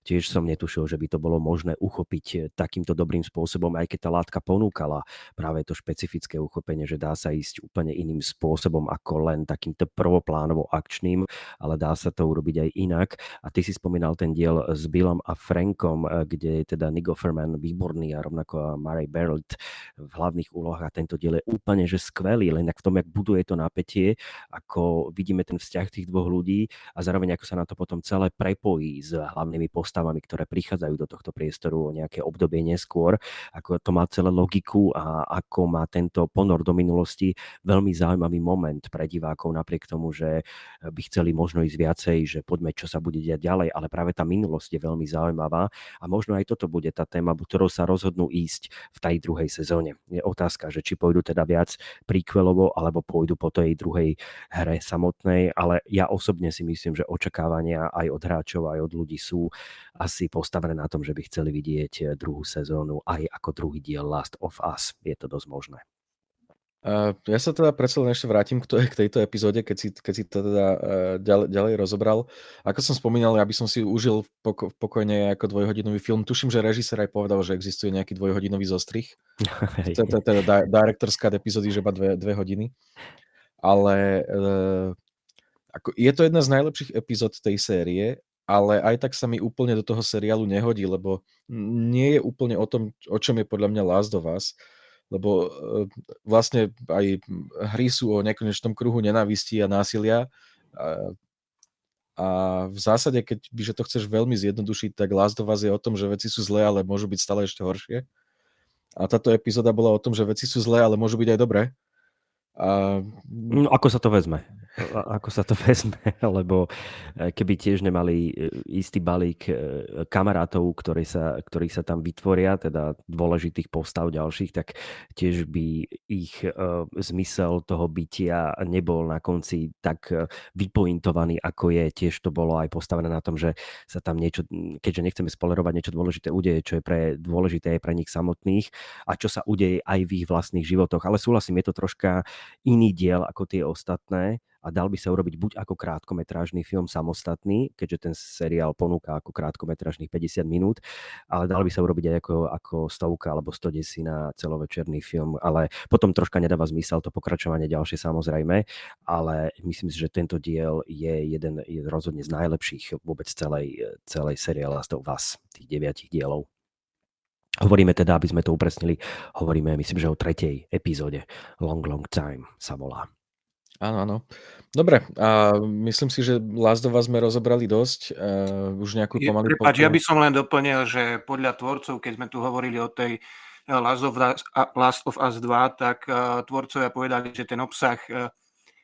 Speaker 3: tiež som netušil, že by to bolo možné uchopiť takýmto dobrým spôsobom, aj keď tá látka ponúkala práve to špecifické uchopenie, že dá sa ísť úplne iným spôsobom ako len takýmto prvoplánovo akčným, ale dá sa to urobiť aj inak. A ty si spomínal ten diel s Billom a Frankom, eh, kde je teda Nick Offerman výborný a rovnako Murray Barrett v hlavných úlohách a tento diel je úplne že skvelý, len v tom, jak buduje to napätie, ako vidíme ten vzťah tých dvoch ľudí a zároveň ako sa na to potom celé prepojí s hlavnými postavami, ktoré prichádzajú do tohto priestoru o nejaké obdobie neskôr, ako to má celé logiku a ako má tento ponor do minulosti veľmi zaujímavý moment pre divákov napriek tomu, že by chceli možno ísť viacej, že poďme, čo sa bude diať ďalej, ale práve tá minulosť je veľmi zaujímavá zaujímavá a možno aj toto bude tá téma, ktorou sa rozhodnú ísť v tej druhej sezóne. Je otázka, že či pôjdu teda viac príkvelovo alebo pôjdu po tej druhej hre samotnej, ale ja osobne si myslím, že očakávania aj od hráčov, aj od ľudí sú asi postavené na tom, že by chceli vidieť druhú sezónu aj ako druhý diel Last of Us. Je to dosť možné.
Speaker 1: Uh, ja sa teda predsa len ešte vrátim k, to, k tejto epizóde, keď si, keď si to teda uh, ďalej, ďalej rozobral. Ako som spomínal, ja by som si užil poko, pokojne ako dvojhodinový film. Tuším, že režisér aj povedal, že existuje nejaký dvojhodinový zostrih. to je teda director's cut epizódy, že iba dve, dve hodiny. Ale uh, ako, je to jedna z najlepších epizód tej série, ale aj tak sa mi úplne do toho seriálu nehodí, lebo nie je úplne o tom, o čom je podľa mňa Last of Us lebo e, vlastne aj hry sú o nekonečnom kruhu nenávisti a násilia. A, v zásade, keď by to chceš veľmi zjednodušiť, tak Last of Us je o tom, že veci sú zlé, ale môžu byť stále ešte horšie. A táto epizóda bola o tom, že veci sú zlé, ale môžu byť aj dobré.
Speaker 3: A... No, ako sa to vezme? Ako sa to vezme? Lebo e, keby tiež nemali e, istý balík e, kamarátov, ktorí sa, ktorí sa tam vytvoria, teda dôležitých postav ďalších, tak tiež by ich zmysel toho bytia nebol na konci tak vypointovaný, ako je. Tiež to bolo aj postavené na tom, že sa tam niečo, keďže nechceme spolerovať niečo dôležité udeje, čo je pre, dôležité aj pre nich samotných a čo sa udeje aj v ich vlastných životoch. Ale súhlasím, je to troška iný diel ako tie ostatné a dal by sa urobiť buď ako krátkometrážny film samostatný, keďže ten seriál ponúka ako krátkometrážnych 50 minút, ale dal by sa urobiť aj ako, ako stovka alebo 110 na celovečerný film, ale potom troška nedáva zmysel to pokračovanie ďalšie samozrejme, ale myslím si, že tento diel je jeden je rozhodne z najlepších vôbec celej, celej Last of Us, tých deviatich dielov. Hovoríme teda, aby sme to upresnili, hovoríme myslím, že o tretej epizóde Long Long Time sa volá.
Speaker 1: Áno, áno. Dobre, a myslím si, že Last of Us sme rozobrali dosť. Uh, už nejakú pomaly...
Speaker 2: Prepač, ja by som len doplnil, že podľa tvorcov, keď sme tu hovorili o tej e, Last of Us, Last of Us 2, tak uh, tvorcovia povedali, že ten obsah uh,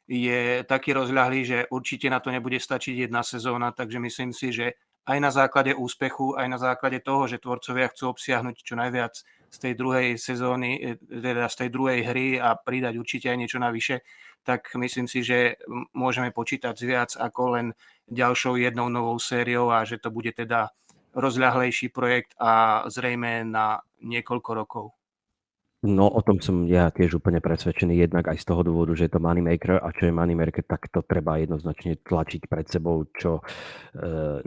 Speaker 2: je taký rozľahlý, že určite na to nebude stačiť jedna sezóna, takže myslím si, že aj na základe úspechu, aj na základe toho, že tvorcovia chcú obsiahnuť čo najviac z tej druhej sezóny, teda z tej druhej hry a pridať určite aj niečo navyše, tak myslím si, že môžeme počítať viac ako len ďalšou jednou novou sériou a že to bude teda rozľahlejší projekt a zrejme na niekoľko rokov.
Speaker 3: No o tom som ja tiež úplne presvedčený, jednak aj z toho dôvodu, že je to moneymaker a čo je moneymaker, tak to treba jednoznačne tlačiť pred sebou čo e,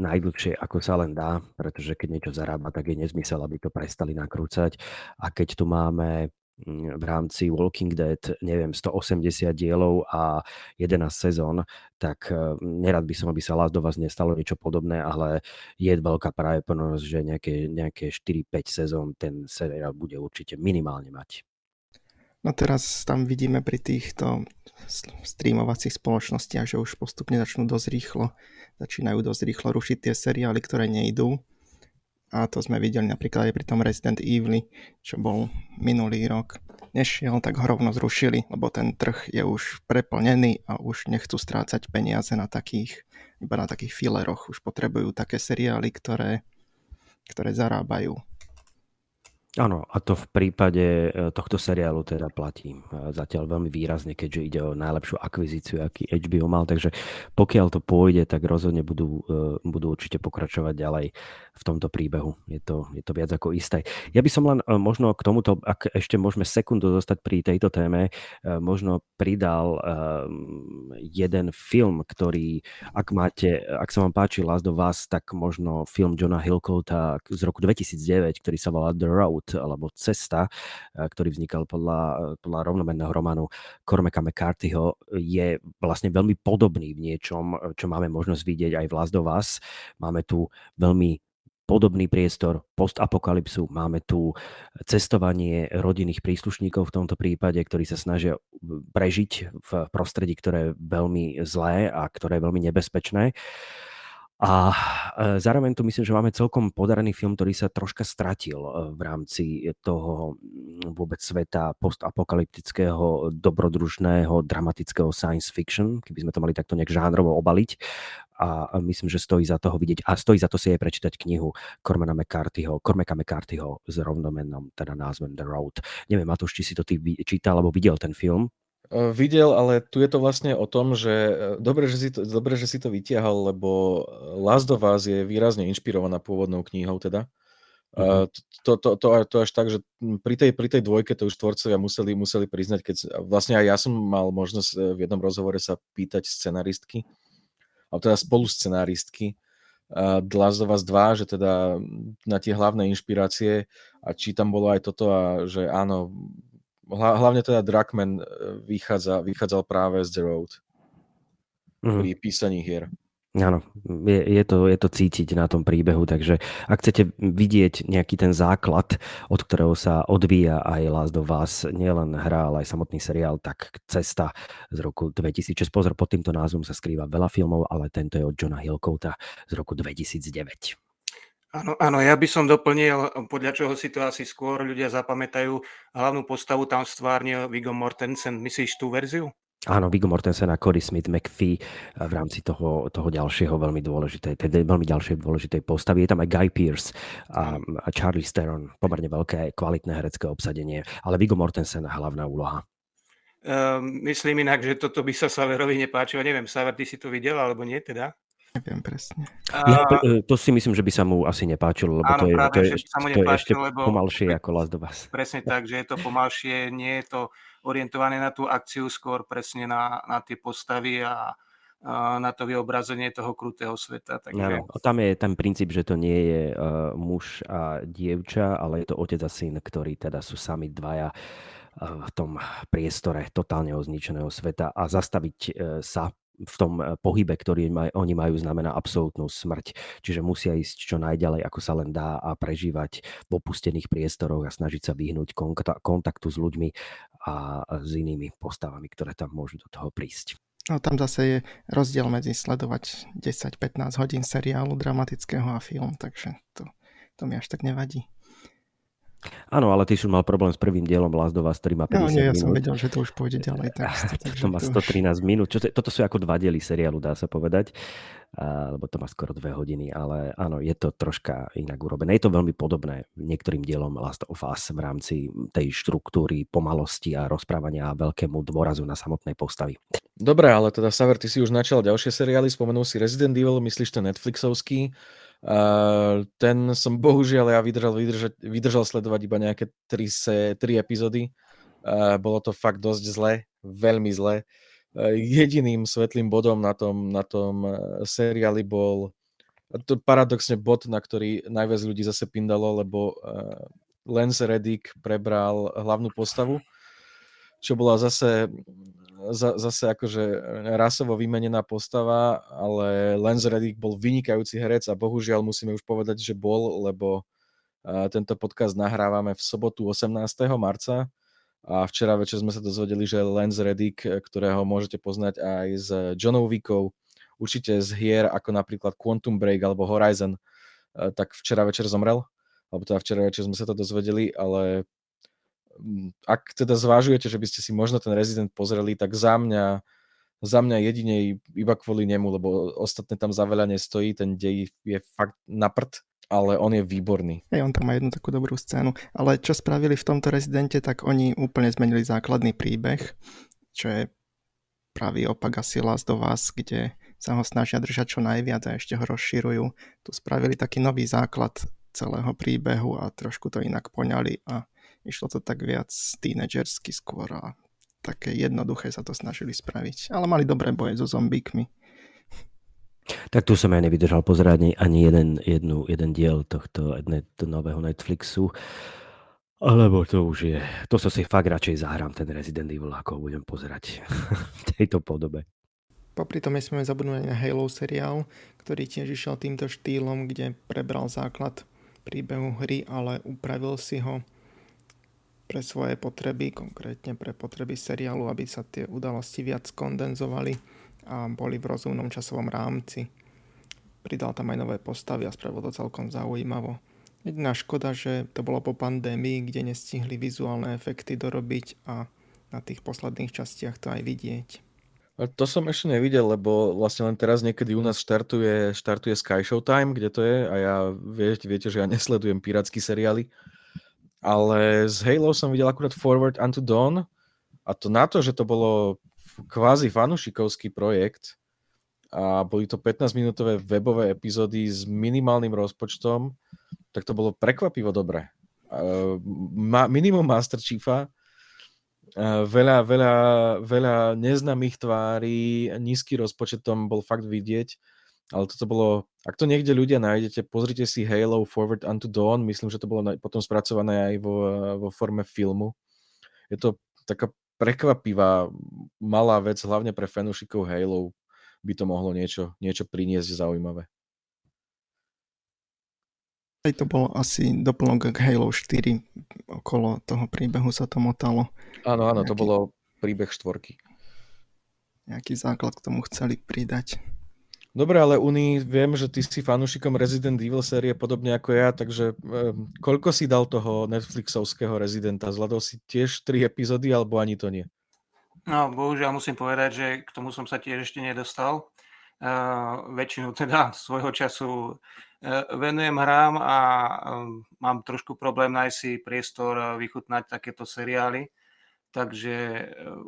Speaker 3: najdlhšie, ako sa len dá, pretože keď niečo zarába, tak je nezmysel, aby to prestali nakrúcať. A keď tu máme v rámci Walking Dead, neviem, 180 dielov a 11 sezón, tak e, nerad by som, aby sa Last of Us nestalo niečo podobné, ale je veľká pravdepodobnosť, že nejaké, nejaké 4-5 sezón ten seriál bude určite minimálne mať.
Speaker 4: No teraz tam vidíme pri týchto streamovacích spoločnostiach, že už postupne začnú dosť rýchlo, začínajú dosť rýchlo rušiť tie seriály, ktoré nejdú. A to sme videli napríklad aj pri tom Resident Evil, čo bol minulý rok. Nešiel, tak ho rovno zrušili, lebo ten trh je už preplnený a už nechcú strácať peniaze na takých, iba na takých fileroch. Už potrebujú také seriály, ktoré, ktoré zarábajú.
Speaker 3: Áno, a to v prípade e, tohto seriálu teda platí e, zatiaľ veľmi výrazne, keďže ide o najlepšiu akvizíciu, aký HBO mal, takže pokiaľ to pôjde, tak rozhodne budú, e, budú určite pokračovať ďalej v tomto príbehu. Je to, je to viac ako isté. Ja by som len možno k tomuto, ak ešte môžeme sekundu dostať pri tejto téme, možno pridal jeden film, ktorý, ak máte, ak sa vám páči Last of Us, tak možno film Johna Hillcoata z roku 2009, ktorý sa volá The Road, alebo Cesta, eh, ktorý vznikal podľa, eh, podľa rovnomenného románu Cormaca McCarthyho, je vlastne veľmi podobný v niečom, eh, čo máme možnosť vidieť aj v Last of Us. Máme tu veľmi podobný priestor postapokalypsu. Máme tu cestovanie rodinných príslušníkov v tomto prípade, ktorí sa snažia prežiť v prostredí, ktoré je veľmi zlé a ktoré je veľmi nebezpečné. A e, zároveň tu myslím, že máme celkom podarený film, ktorý sa troška stratil e, v rámci toho mm, vôbec sveta postapokalyptického, dobrodružného, dramatického science fiction, keby sme to mali takto nejak žánrovo obaliť. A myslím, že stojí za toho vidieť a stojí za to si aj prečítať knihu Cormana McCarthyho, Cormaca McCarthyho s rovnomennom teda názvem The Road. Neviem, Matúš, či si to ty čítal alebo videl ten film?
Speaker 1: E, videl, ale tu je to vlastne o tom, že e, dobre, že si to, dobre, že si to vytiahal, lebo Last of Us je výrazne inšpirovaná pôvodnou knihou teda. Uh-huh. To, to, to, to až tak, že pri tej, pri tej dvojke to už tvorcovia museli, museli priznať, keď vlastne aj ja som mal možnosť e, v jednom rozhovore sa pýtať scenaristky, alebo teda spolu scenaristky, uh, Last of Us 2, že teda na tie hlavné inšpirácie a či tam bolo aj toto a že áno, hlavne teda Drakman e, vychádza, vychádzal práve z The Road mm. pri písaní hier.
Speaker 3: Áno, je, je, to, je to cítiť na tom príbehu, takže ak chcete vidieť nejaký ten základ, od ktorého sa odvíja aj Last of Us, nielen hra, ale aj samotný seriál, tak Cesta z roku 2006. Pozor, pod týmto názvom sa skrýva veľa filmov, ale tento je od Johna Hillcoata z roku 2009.
Speaker 2: Áno, áno, ja by som doplnil, podľa čoho si to asi skôr ľudia zapamätajú. Hlavnú postavu tam stvárne Viggo Mortensen. Myslíš tú verziu?
Speaker 3: Áno, Viggo Mortensen a Cody Smith McPhee v rámci toho, toho ďalšieho veľmi dôležitej, teda veľmi ďalšej dôležitej postavy. Je tam aj Guy Pearce a, a Charlie Theron, pomerne veľké, kvalitné herecké obsadenie, ale Viggo Mortensen hlavná úloha.
Speaker 2: Um, myslím inak, že toto by sa Saverovi nepáčilo. Neviem, Saver, ty si to videl, alebo nie teda?
Speaker 4: Neviem presne.
Speaker 3: Ja, to, e, to si myslím, že by sa mu asi nepáčilo, lebo áno, to je, práve, to je, to nepáčilo, je ešte lebo, pomalšie ako Last of Us.
Speaker 2: Presne tak, že je to pomalšie, nie je to orientované na tú akciu, skôr presne na, na tie postavy a, na to vyobrazenie toho krutého sveta. Takže...
Speaker 3: Áno, tam je ten princíp, že to nie je uh, muž a dievča, ale je to otec a syn, ktorí teda sú sami dvaja v tom priestore totálne ozničeného sveta a zastaviť e, sa v tom eh, pohybe, ktorý maj, oni majú, znamená absolútnu smrť. Čiže musia ísť čo najďalej, ako sa len dá a prežívať v opustených priestoroch a snažiť sa vyhnúť kontaktu s ľuďmi a s inými postavami, ktoré tam môžu do toho prísť.
Speaker 4: No tam zase je rozdiel medzi sledovať 10-15 hodín seriálu dramatického a film, takže to, to mi až tak nevadí.
Speaker 3: Áno, ale ty už mal problém s prvým dielom Last of Us, ktorý má 50 no, nie,
Speaker 4: ja minút. som vedel, že to už pôjde ďalej. Tak,
Speaker 3: to má 113 už... minút. Čo, toto sú ako dva diely seriálu, dá sa povedať. A, lebo to má skoro dve hodiny, ale áno, je to troška inak urobené. Je to veľmi podobné niektorým dielom Last of Us v rámci tej štruktúry, pomalosti a rozprávania a veľkému dôrazu na samotnej postavy.
Speaker 1: Dobre, ale teda Saver, ty si už načal ďalšie seriály, spomenul si Resident Evil, myslíš ten Netflixovský. Ten som bohužiaľ ja vydržal, vydržal, vydržal sledovať iba nejaké tri, se, tri epizódy. Bolo to fakt dosť zle, veľmi zle. Jediným svetlým bodom na tom, na tom seriáli bol to paradoxne bod, na ktorý najviac ľudí zase pindalo, lebo uh, Lance Reddick prebral hlavnú postavu, čo bola zase za, zase akože rasovo vymenená postava, ale Lance Reddick bol vynikajúci herec a bohužiaľ musíme už povedať, že bol, lebo tento podcast nahrávame v sobotu 18. marca A včera večer sme sa dozvedeli, že Lance Reddick, ktorého môžete poznať aj z Johnou Wickov, určite z hier ako napríklad Quantum Break alebo Horizon, tak včera večer zomrel. Alebo teda včera večer sme sa to dozvedeli, ale mm, ak teda zvážujete, že by ste si možno ten Resident pozreli, tak za mňa za mňa jedine iba kvôli nemu, lebo ostatné tam za veľa nestojí, ten dej je fakt na prd, ale on je výborný.
Speaker 4: Hej, on tam má jednu takú dobrú scénu, ale čo spravili v tomto rezidente, tak oni úplne zmenili základný príbeh, čo je pravý opak asi Last do vás, kde sa ho snažia držať čo najviac a ešte ho rozširujú. Tu spravili taký nový základ celého príbehu a trošku to inak poňali a išlo to tak viac tínedžersky skôr a také jednoduché sa to snažili spraviť. Ale mali dobré boje so zombíkmi.
Speaker 3: Tak tu som aj nevydržal pozerať ani jeden, jednu, jeden diel tohto net, nového Netflixu. Alebo to už je, to sa si fakt radšej zahrám ten Resident Evil, ako budem pozerať v tejto podobe.
Speaker 4: Popri tom nesmieme zabudnúť na Halo seriál, ktorý tiež išiel týmto štýlom, kde prebral základ príbehu hry, ale upravil si ho pre svoje potreby, konkrétne pre potreby seriálu, aby sa tie udalosti viac kondenzovali a boli v rozumnom časovom rámci. Pridal tam aj nové postavy a spravil to celkom zaujímavo. Jediná škoda, že to bolo po pandémii, kde nestihli vizuálne efekty dorobiť a na tých posledných častiach to aj vidieť.
Speaker 1: To som ešte nevidel, lebo vlastne len teraz niekedy u nás štartuje, štartuje Sky Showtime, kde to je a ja viete, viete, že ja nesledujem pirátsky seriály, ale z Halo som videl akurát Forward Unto Dawn a to na to, že to bolo kvázi fanušikovský projekt a boli to 15-minútové webové epizódy s minimálnym rozpočtom, tak to bolo prekvapivo dobré. Uh, minimum Master Chiefa, veľa, veľa, veľa neznámych tvári, nízky rozpočet tam bol fakt vidieť ale toto bolo, ak to niekde ľudia nájdete, pozrite si Halo Forward Unto Dawn, myslím, že to bolo potom spracované aj vo, vo forme filmu. Je to taká prekvapivá malá vec, hlavne pre fanúšikov Halo by to mohlo niečo, niečo priniesť zaujímavé.
Speaker 4: Aj to bolo asi doplnok k Halo 4, okolo toho príbehu sa to motalo.
Speaker 1: Áno, áno, nejaký, to bolo príbeh štvorky.
Speaker 4: Nejaký základ k tomu chceli pridať.
Speaker 1: Dobre, ale Uni, viem, že ty si fanúšikom Resident Evil série podobne ako ja, takže um, koľko si dal toho Netflixovského Residenta? Zladol si tiež 3 epizódy, alebo ani to nie?
Speaker 2: No, bohužiaľ musím povedať, že k tomu som sa tiež ešte nedostal. Uh, väčšinu teda svojho času uh, venujem hrám a um, mám trošku problém nájsť si priestor uh, vychutnať takéto seriály. Takže uh,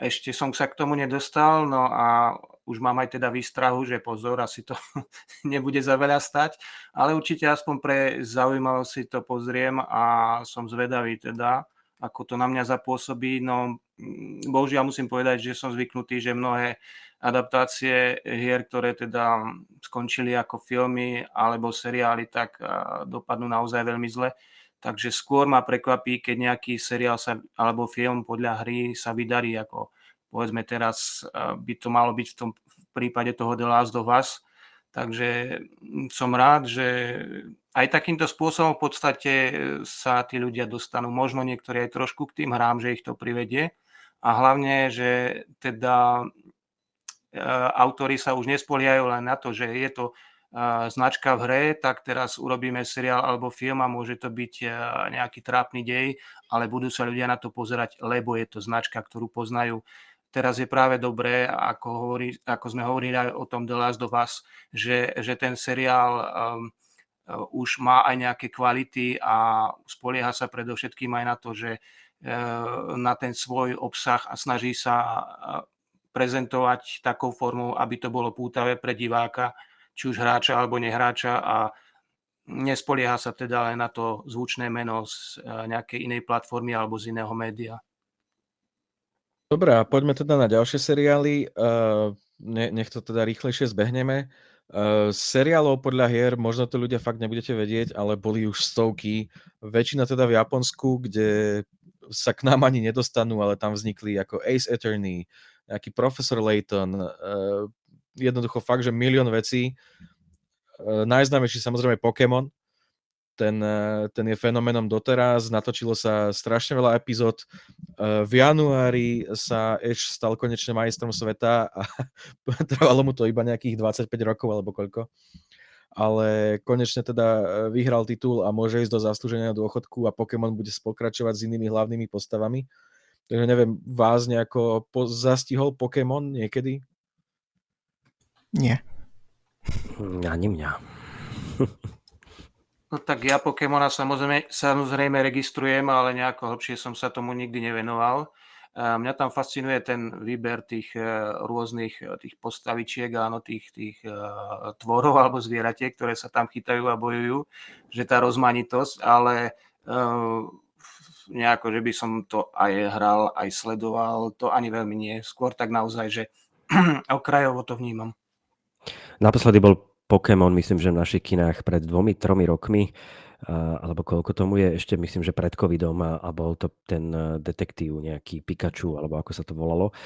Speaker 2: ešte som sa k tomu nedostal, no a už mám aj teda výstrahu, že pozor, asi to nebude za veľa stať, ale určite aspoň pre zaujímavosť si to pozriem a som zvedavý teda, ako to na mňa zapôsobí. No, mm, bohužiaľ musím povedať, že som zvyknutý, že mnohé adaptácie hier, ktoré teda skončili ako filmy alebo seriály, tak dopadnú naozaj veľmi zle. Takže skôr ma prekvapí, keď nejaký seriál sa, alebo film podľa hry sa vydarí ako povedzme teraz by to malo byť v tom v prípade toho The Last of Us. Takže mm, som rád, že aj takýmto spôsobom v podstate sa tí ľudia dostanú. Možno niektorí aj trošku k tým hrám, že ich to privedie. A hlavne, že teda e, autori sa už nespoliajú len na to, že je to e, značka v hre, tak teraz urobíme seriál alebo film a môže to byť e, nejaký trápny dej, ale budú sa ľudia na to pozerať, lebo je to značka, ktorú poznajú. Teraz je práve dobré, ako, hovorí, ako sme hovorili aj o tom The Last of Us, že, že ten seriál um, už má aj nejaké kvality a spolieha sa predovšetkým aj na to, že uh, na ten svoj obsah a snaží sa prezentovať takou formou, aby to bolo pútavé pre diváka, či už hráča alebo nehráča a nespolieha sa teda len na to zvučné meno z uh, nejakej inej platformy alebo z iného média.
Speaker 1: Dobre, a poďme teda na ďalšie seriály. Ne, nech to teda rýchlejšie zbehneme. Uh, seriálov podľa hier, možno to ľudia fakt nebudete vedieť, ale boli už stovky. Väčšina teda v Japonsku, kde sa k nám ani nedostanú, ale tam vznikli ako Ace Attorney, nejaký Professor Layton, uh, jednoducho fakt, že milión vecí. Uh, najznámejší samozrejme Pokémon, ten, ten je fenoménom doteraz, natočilo sa strašne veľa epizód. V januári sa Eš stal konečne majstrom sveta a trvalo mu to iba nejakých 25 rokov alebo koľko. Ale konečne teda vyhral titul a môže ísť do zaslúženia dôchodku a Pokémon bude pokračovať s inými hlavnými postavami. Takže neviem, vás nejako po- zastihol Pokémon niekedy?
Speaker 4: Nie.
Speaker 3: Ani mňa.
Speaker 2: No tak ja Pokémona samozrejme, samozrejme registrujem, ale nejako hlbšie som sa tomu nikdy nevenoval. Mňa tam fascinuje ten výber tých e, rôznych e, tých postavičiek, áno, tých, tých e, tvorov alebo zvieratiek, ktoré sa tam chytajú a bojujú, že tá rozmanitosť, ale nejako, že by som to aj hral, aj sledoval, to ani veľmi nie. Skôr tak naozaj, že okrajovo to vnímam.
Speaker 3: Naposledy bol Pokémon, myslím, že v našich kinách pred dvomi, tromi rokmi, alebo koľko tomu je, ešte myslím, že pred covidom a, a bol to ten e, detektív nejaký Pikachu, alebo ako sa to volalo.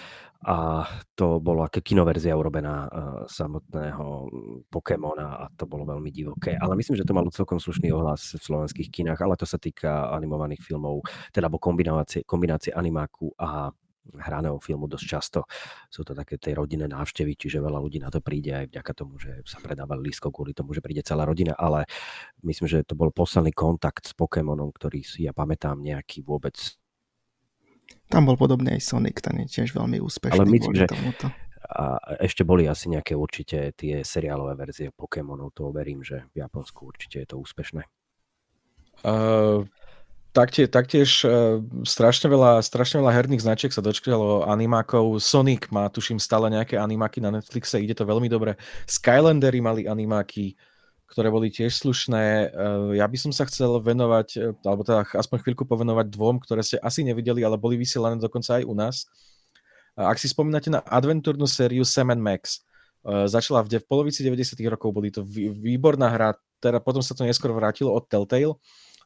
Speaker 3: A to bolo aké kinoverzia urobená uh, samotného Pokémona a to bolo veľmi divoké. Ale myslím, že to malo celkom slušný ohlas v slovenských kinách, ale to sa týka animovaných filmov, teda alebo kombinácie, kombinácie animáku a hraného filmu dosť často. Sú to také tej rodinné návštevy, čiže veľa ľudí na to príde aj vďaka tomu, že sa predávali lístkov kvôli tomu, že príde celá rodina, ale myslím, že to bol posledný kontakt s Pokémonom, ktorý si ja pamätám nejaký vôbec
Speaker 4: tam bol podobný aj Sonic, ten je tiež veľmi úspešný.
Speaker 3: Ale myslím, že tomuto. a ešte boli asi nejaké určite tie seriálové verzie Pokémonov, to verím, že v Japonsku určite je to úspešné.
Speaker 1: Uh, Taktiež, taktiež uh, strašne, veľa, strašne veľa herných značiek sa dočkalo animákov. Sonic má, tuším, stále nejaké animáky na Netflixe, ide to veľmi dobre. Skylandery mali animáky, ktoré boli tiež slušné. Uh, ja by som sa chcel venovať, e, alebo teda aspoň chvíľku povenovať dvom, ktoré ste asi nevideli, ale boli vysielané dokonca aj u nás. Ak si spomínate na adventúrnu sériu Sam Max, začala v, v polovici 90 rokov, boli to výborná hra, teda potom sa to neskôr vrátilo od Telltale.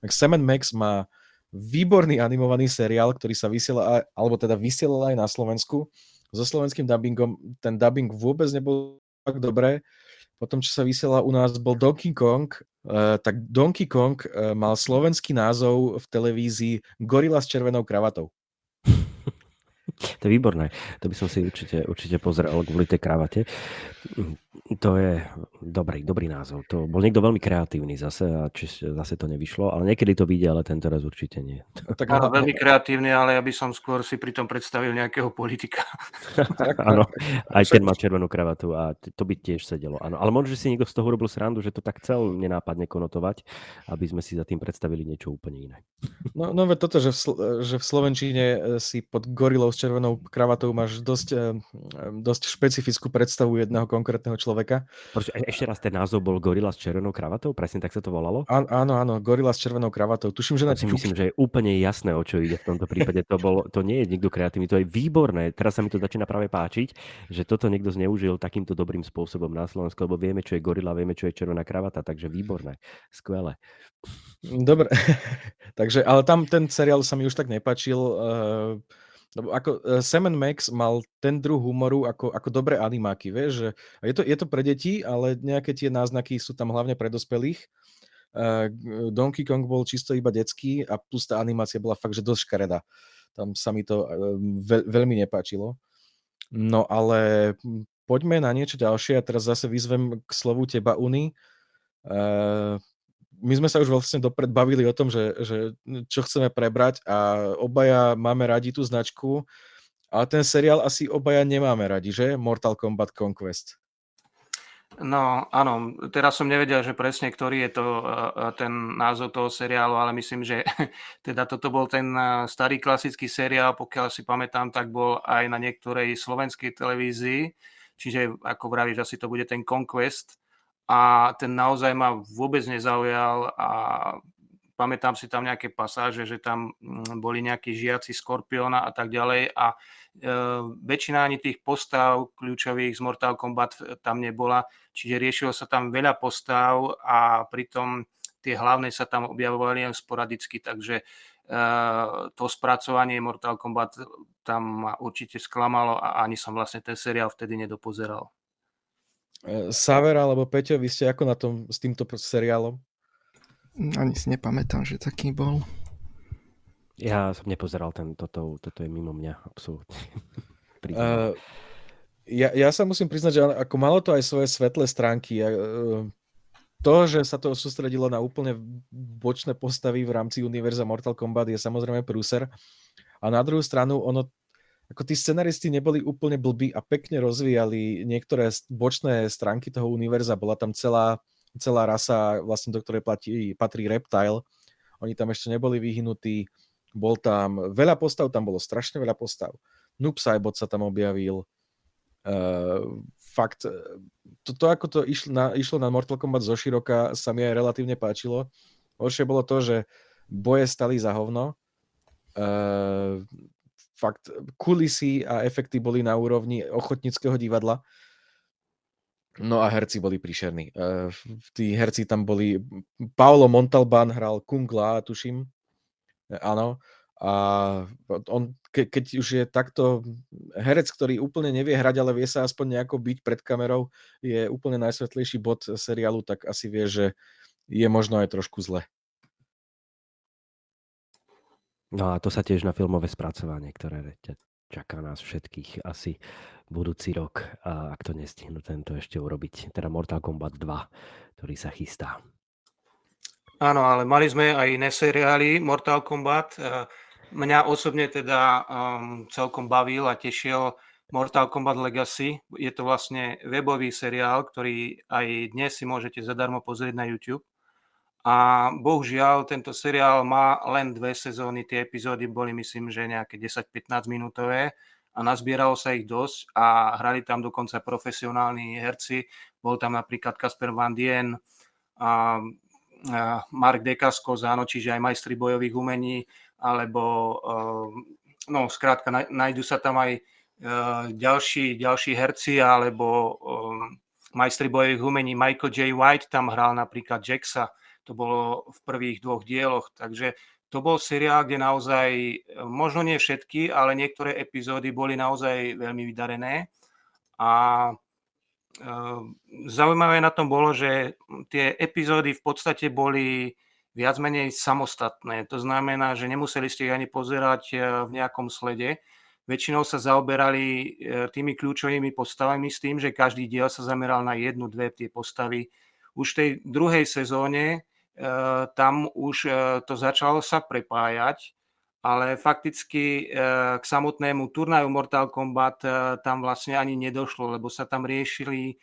Speaker 1: Tak Sam Max má výborný animovaný seriál, ktorý sa vysiela, alebo teda vysielal aj na Slovensku so slovenským dubbingom. Ten dubbing vôbec nebol tak dobré. Potom, čo sa vysiela u nás, bol Donkey Kong. Uh, tak Donkey Kong uh, mal slovenský názov v televízii Gorila s červenou kravatou.
Speaker 3: To je výborné. To by som si určite, určite pozrel kvôli tej kravate. To je dobrý, dobrý názov. To bol niekto veľmi kreatívny zase a či zase to nevyšlo, ale niekedy to vyjde, ale tento raz určite nie.
Speaker 2: Tak Áno, veľmi kreatívny, ale ja by som skôr si pri tom predstavil nejakého politika.
Speaker 3: Áno, aj ten má červenú kravatu a to by tiež sedelo. Áno, ale možno, že si niekto z toho robil srandu, že to tak chcel nenápadne konotovať, aby sme si za tým predstavili niečo úplne iné.
Speaker 1: No, no toto, že v, že v Slovenčine e, si pod gorilou s červenou kravatou máš dosť, e, dosť špecifickú predstavu jedného konkrétneho človeka človeka.
Speaker 3: Proč, e, ešte raz ten názov bol Gorila s červenou kravatou? Presne tak sa to volalo?
Speaker 1: Á, áno, áno, Gorila s červenou kravatou. Tuším, že na...
Speaker 3: Ja myslím, že je úplne jasné, o čo ide v tomto prípade. To, bol, to nie je niekto kreatívny, to je výborné. Teraz sa mi to začína práve páčiť, že toto niekto zneužil takýmto dobrým spôsobom na Slovensku, lebo vieme, čo je gorila, vieme, čo je červená kravata, takže výborné, skvelé.
Speaker 1: Dobre, takže, ale tam ten seriál sa mi už tak nepačil. Uh lebo ako uh, Sam Max mal ten druh humoru ako, ako dobré animáky, vieš, že je to, je to pre deti, ale nejaké tie náznaky sú tam hlavne pre dospelých. Uh, Donkey Kong bol čisto iba detský a plus tá animácia bola fakt, že dosť škareda. Tam sa mi to uh, veľ, veľmi nepáčilo. No ale poďme na niečo ďalšie a teraz zase vyzvem k slovu teba, Uni. Uh, my sme sa už vlastne dopred bavili o tom, že, že čo chceme prebrať a obaja máme radi tú značku, ale ten seriál asi obaja nemáme radi, že? Mortal Kombat Conquest.
Speaker 2: No áno, teraz som nevedel, že presne ktorý je to ten názov toho seriálu, ale myslím, že teda toto bol ten starý klasický seriál, pokiaľ si pamätám, tak bol aj na niektorej slovenskej televízii, čiže ako vravíš, asi to bude ten Conquest a ten naozaj ma vôbec nezaujal a pamätám si tam nejaké pasáže, že tam mm, boli nejakí žiaci Skorpiona a tak ďalej a e, väčšina ani tých postav kľúčových z Mortal Kombat tam nebola, čiže riešilo sa tam veľa postav a pritom tie hlavné sa tam objavovali len sporadicky, takže e, to spracovanie Mortal Kombat tam ma určite sklamalo a ani som vlastne ten seriál vtedy nedopozeral.
Speaker 1: E, Saver alebo Peťo, vy ste ako na tom s týmto seriálom?
Speaker 4: Ani si nepamätám, že taký bol.
Speaker 3: Ja som nepozeral ten, toto, toto je mimo mňa, absolútne.
Speaker 1: uh, ja, ja sa musím priznať, že ako malo to aj svoje svetlé stránky. Uh, to, že sa to sústredilo na úplne bočné postavy v rámci univerza Mortal Kombat je samozrejme prúser. A na druhú stranu, ono ako tí scenaristi neboli úplne blbí a pekne rozvíjali niektoré bočné stránky toho univerza. Bola tam celá, celá rasa, vlastne do ktorej platí, patrí Reptile. Oni tam ešte neboli vyhnutí. Bol tam veľa postav, tam bolo strašne veľa postav. Noob Saibot sa tam objavil. Uh, fakt, to, to ako to išlo na, išlo na Mortal Kombat zo široka, sa mi aj relatívne páčilo. Horšie bolo to, že boje stali za hovno. Uh, fakt kulisy a efekty boli na úrovni ochotnického divadla. No a herci boli príšerní. Uh, tí herci tam boli... Paolo Montalban hral Kung La, tuším. Áno. A on, ke, keď už je takto herec, ktorý úplne nevie hrať, ale vie sa aspoň nejako byť pred kamerou, je úplne najsvetlejší bod seriálu, tak asi vie, že je možno aj trošku zle.
Speaker 3: No a to sa tiež na filmové spracovanie, ktoré čaká nás všetkých asi budúci rok, ak to nestihnú tento ešte urobiť. Teda Mortal Kombat 2, ktorý sa chystá.
Speaker 2: Áno, ale mali sme aj iné seriály Mortal Kombat. E, mňa osobne teda um, celkom bavil a tešil Mortal Kombat Legacy. Je to vlastne webový seriál, ktorý aj dnes si môžete zadarmo pozrieť na YouTube. A bohužiaľ, tento seriál má len dve sezóny, tie epizódy boli myslím, že nejaké 10-15 minútové a nazbieralo sa ich dosť a hrali tam dokonca profesionálni herci. Bol tam napríklad Kasper Van Dien, a, Mark Dekasko, áno, čiže aj majstri bojových umení, alebo no skrátka, nájdu sa tam aj ďalší, ďalší herci, alebo majstri bojových umení. Michael J. White tam hral napríklad Jacksa, to bolo v prvých dvoch dieloch, takže to bol seriál, kde naozaj, možno nie všetky, ale niektoré epizódy boli naozaj veľmi vydarené. A e, zaujímavé na tom bolo, že tie epizódy v podstate boli viac menej samostatné. To znamená, že nemuseli ste ich ani pozerať e, v nejakom slede. Väčšinou sa zaoberali e, tými kľúčovými postavami s tým, že každý diel sa zameral na jednu, dve tie postavy. Už v tej druhej sezóne tam už eh, to začalo sa prepájať, ale fakticky eh, k samotnému turnaju Mortal Kombat tam vlastne ani nedošlo, lebo sa tam riešili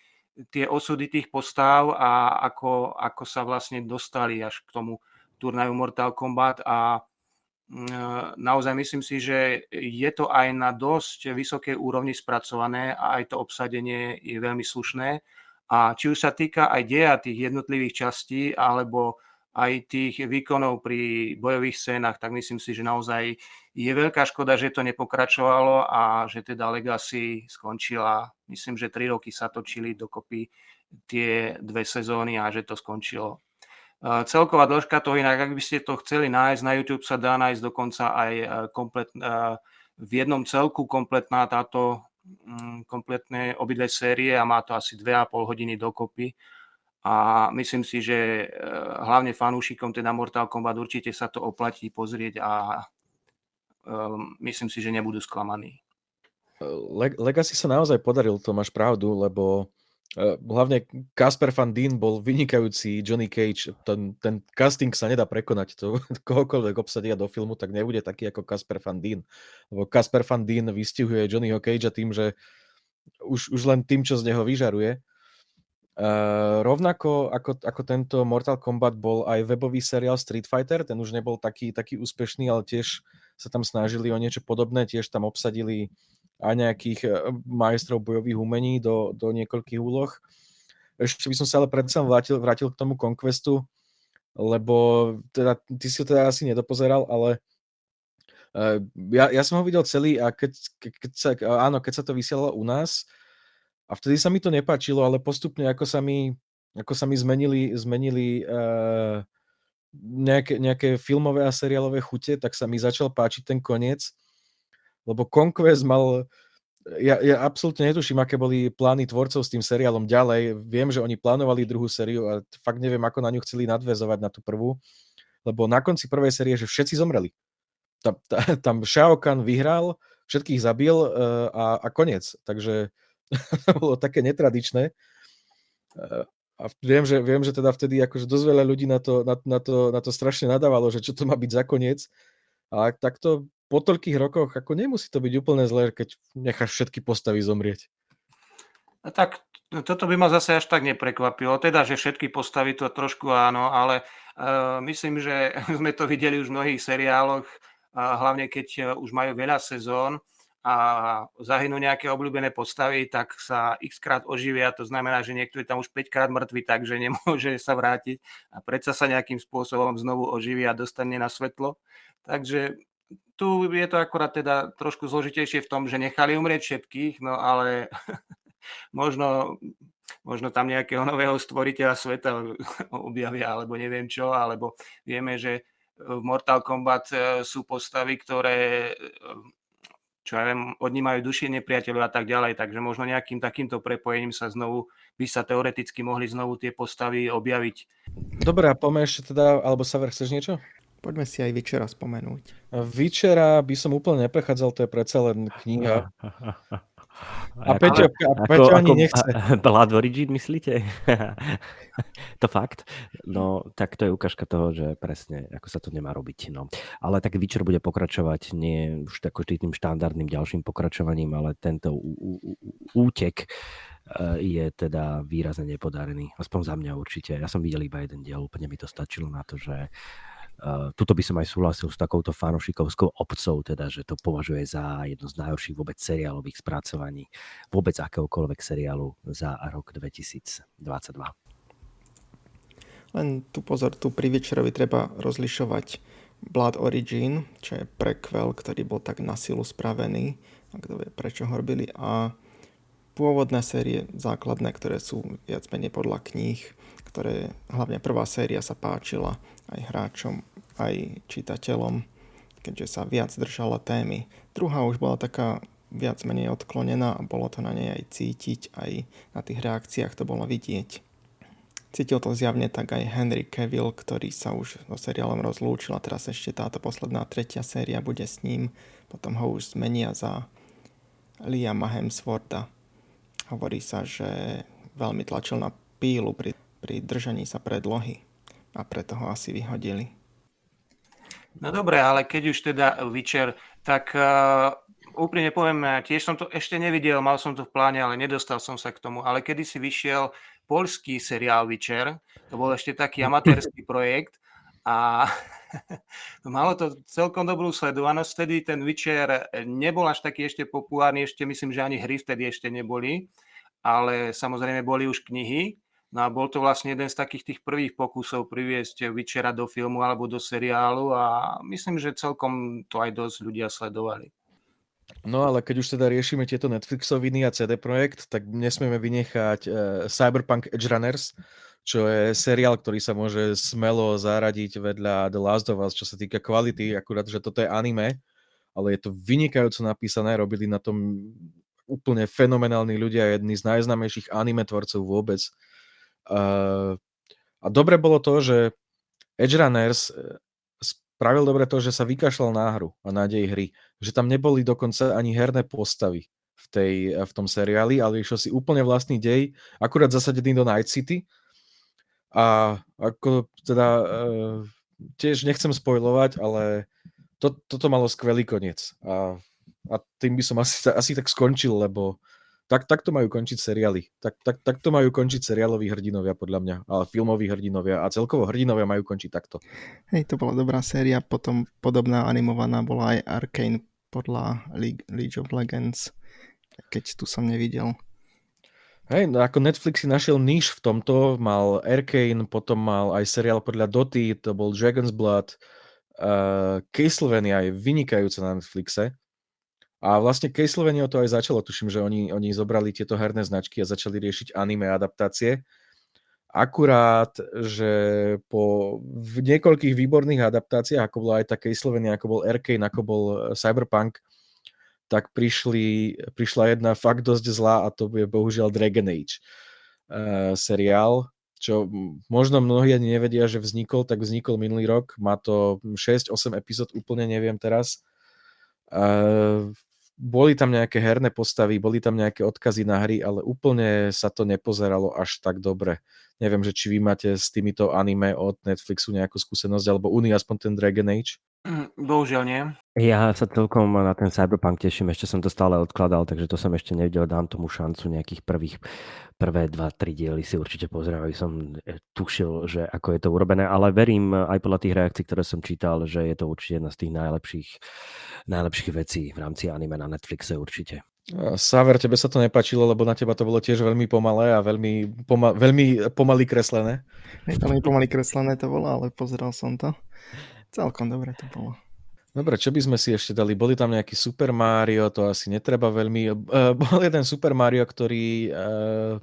Speaker 2: tie osudy tých postáv a ako, ako sa vlastne dostali až k tomu turnaju Mortal Kombat a naozaj myslím si, že je to aj na dosť vysokej úrovni spracované a aj to obsadenie je veľmi slušné. A či už sa týka aj deja tých jednotlivých častí, alebo aj tých výkonov pri bojových scénach, tak myslím si, že naozaj je veľká škoda, že to nepokračovalo a že teda Legacy skončila. Myslím, že tri roky sa točili dokopy tie dve sezóny a že to skončilo. Celková dĺžka toho inak, ak by ste to chceli nájsť, na YouTube sa dá nájsť dokonca aj e, komplet, e, v jednom celku kompletná táto kompletné obidve série a má to asi 2,5 hodiny dokopy a myslím si, že eh, hlavne fanúšikom teda Mortal Kombat určite sa to oplatí pozrieť a um, myslím si, že nebudú sklamaní.
Speaker 1: Legacy sa naozaj podaril, to máš pravdu, lebo hlavne Kasper Van Dien bol vynikajúci Johnny Cage. Ten, ten casting sa nedá prekonať. To, kohokoľvek obsadia do filmu, tak nebude taký ako Kasper Van Dien. Lebo Kasper Van Dien vystihuje Johnnyho Cagea tým, že už, už len tým, čo z neho vyžaruje Uh, rovnako ako, ako tento Mortal Kombat bol aj webový seriál Street Fighter, ten už nebol taký, taký úspešný, ale tiež sa tam snažili o niečo podobné, tiež tam obsadili aj nejakých uh, majstrov bojových umení do, do niekoľkých úloh. Ešte by som sa ale predsa vrátil, vrátil k tomu Conquestu, lebo teda, ty si to teda asi nedopozeral, ale uh, ja, ja som ho videl celý a keď, keď sa, áno, keď sa to vysielalo u nás, a vtedy sa mi to nepáčilo, ale postupne ako sa mi, ako sa mi zmenili, zmenili uh, nejaké, nejaké filmové a seriálové chute, tak sa mi začal páčiť ten koniec, lebo Conquest mal ja, ja absolútne netuším, aké boli plány tvorcov s tým seriálom ďalej. Viem, že oni plánovali druhú sériu a fakt neviem, ako na ňu chceli nadväzovať na tú prvú, lebo na konci prvej série, že všetci zomreli. Tam, tam Shao Kahn vyhral, všetkých zabil uh, a, a koniec. Takže to bolo také netradičné. Uh, a viem, že, viem, že teda vtedy akože dosť veľa ľudí na to, na, na, to, na to strašne nadávalo, že čo to má byť za koniec. A takto po toľkých rokoch, ako nemusí to byť úplne zlé, keď necháš všetky postavy zomrieť.
Speaker 2: No tak toto by ma zase až tak neprekvapilo. Teda, že všetky postavy to trošku áno, ale uh, myslím, že sme to videli už v mnohých seriáloch, uh, hlavne keď uh, už majú veľa sezón a zahynú nejaké obľúbené postavy, tak sa x krát oživia, to znamená, že niekto je tam už 5 krát mŕtvy, takže nemôže sa vrátiť a predsa sa nejakým spôsobom znovu oživí a dostane na svetlo. Takže tu je to akorát teda trošku zložitejšie v tom, že nechali umrieť všetkých, no ale možno, možno tam nejakého nového stvoriteľa sveta objavia, alebo neviem čo, alebo vieme, že v Mortal Kombat e, sú postavy, ktoré čo ja viem, odnímajú dušie nepriateľov a tak ďalej, takže možno nejakým takýmto prepojením sa znovu, by sa teoreticky mohli znovu tie postavy objaviť.
Speaker 1: Dobre, a poďme ešte teda, alebo Saver, chceš niečo?
Speaker 4: Poďme si aj Vyčera spomenúť.
Speaker 1: Vyčera by som úplne neprechádzal, to je predsa len kniha. A Peťo, a Peťo ako, ani ako nechce.
Speaker 3: Blood Origin, myslíte? to fakt? No, tak to je ukážka toho, že presne, ako sa to nemá robiť. No. Ale tak Witcher bude pokračovať nie už tako tým štandardným ďalším pokračovaním, ale tento ú, ú, útek eh, je teda výrazne nepodarený. Aspoň za mňa určite. Ja som videl iba jeden diel, úplne mi to stačilo na to, že Uh, tuto by som aj súhlasil s takouto fanošikovskou obcou, teda, že to považuje za jedno z najhorších vôbec seriálových spracovaní vôbec akéhokoľvek seriálu za rok 2022.
Speaker 4: Len tu pozor, tu pri Večerovi treba rozlišovať Blood Origin, čo je prequel, ktorý bol tak na silu spravený, a kto vie prečo ho robili, a pôvodné série základné, ktoré sú viac menej podľa kníh, ktoré hlavne prvá séria sa páčila aj hráčom, aj čitateľom, keďže sa viac držala témy. Druhá už bola taká viac menej odklonená a bolo to na nej aj cítiť, aj na tých reakciách to bolo vidieť. Cítil to zjavne tak aj Henry Cavill, ktorý sa už so seriálom rozlúčil a teraz ešte táto posledná tretia séria bude s ním. Potom ho už zmenia za Liama Hemswortha. Hovorí sa, že veľmi tlačil na pílu pri, pri držaní sa predlohy a preto ho asi vyhodili.
Speaker 2: No dobre, ale keď už teda Witcher, tak uh, úprimne poviem, tiež som to ešte nevidel, mal som to v pláne, ale nedostal som sa k tomu. Ale kedy si vyšiel polský seriál Witcher, to bol ešte taký amatérsky projekt a malo to celkom dobrú sledovanosť. Vtedy ten Witcher nebol až taký ešte populárny, ešte myslím, že ani hry vtedy ešte neboli, ale samozrejme boli už knihy No a bol to vlastne jeden z takých tých prvých pokusov priviesť Witchera do filmu alebo do seriálu a myslím, že celkom to aj dosť ľudia sledovali.
Speaker 1: No ale keď už teda riešime tieto Netflixoviny a CD Projekt, tak nesmieme vynechať uh, Cyberpunk Edge Runners, čo je seriál, ktorý sa môže smelo zaradiť vedľa The Last of Us, čo sa týka kvality, akurát, že toto je anime, ale je to vynikajúco napísané, robili na tom úplne fenomenálni ľudia, jedni z najznámejších anime tvorcov vôbec. Uh, a dobre bolo to, že Edge Runners e, spravil dobre to, že sa vykašľal na hru a nádej hry. Že tam neboli dokonca ani herné postavy v, tej, v tom seriáli, ale išiel si úplne vlastný dej, akurát zasadený do Night City. A ako teda uh, tiež nechcem spojovať, ale to, toto malo skvelý koniec. A, a tým by som asi, asi tak skončil, lebo tak, tak to majú končiť seriály. Tak, tak, tak to majú končiť seriáloví hrdinovia, podľa mňa. Ale filmoví hrdinovia a celkovo hrdinovia majú končiť takto.
Speaker 4: Hej, to bola dobrá séria. Potom podobná animovaná bola aj Arkane podľa League, League of Legends, keď tu som nevidel.
Speaker 1: Hej, no ako Netflix si našiel níž v tomto, mal Arkane, potom mal aj seriál podľa Doty, to bol Dragon's Blood, uh, Castlevania je vynikajúca na Netflixe. A vlastne Castlevania to aj začalo, tuším, že oni, oni zobrali tieto herné značky a začali riešiť anime adaptácie. Akurát, že po v niekoľkých výborných adaptáciách, ako bola aj tá Castlevania, ako bol Arkane, ako bol e, Cyberpunk, tak prišli, prišla jedna fakt dosť zlá a to je bohužiaľ Dragon Age uh, seriál, čo možno mnohí ani nevedia, že vznikol, tak vznikol minulý rok. Má to 6-8 epizód, úplne neviem teraz. Uh, boli tam nejaké herné postavy, boli tam nejaké odkazy na hry, ale úplne sa to nepozeralo až tak dobre. Neviem, že či vy máte s týmito anime od Netflixu nejakú skúsenosť, alebo Uni aspoň ten Dragon Age.
Speaker 2: Mm, bohužiaľ nie.
Speaker 3: Ja sa celkom na ten Cyberpunk teším, ešte som to stále odkladal, takže to som ešte nevidel, dám tomu šancu nejakých prvých, prvé dva, tri diely si určite pozriem, aby som e, tušil, že ako je to urobené, ale verím aj podľa tých reakcií, ktoré som čítal, že je to určite jedna z tých najlepších, najlepších vecí v rámci anime na Netflixe určite.
Speaker 1: Saver, tebe sa to nepačilo, lebo na teba to bolo tiež veľmi pomalé a veľmi, poma- veľmi pomaly kreslené.
Speaker 4: Veľmi pomaly kreslené to bolo, ale pozeral som to. Celkom dobre to bolo.
Speaker 1: Dobre, čo by sme si ešte dali? Boli tam nejaký Super Mario, to asi netreba veľmi. Uh, bol jeden Super Mario, ktorý uh,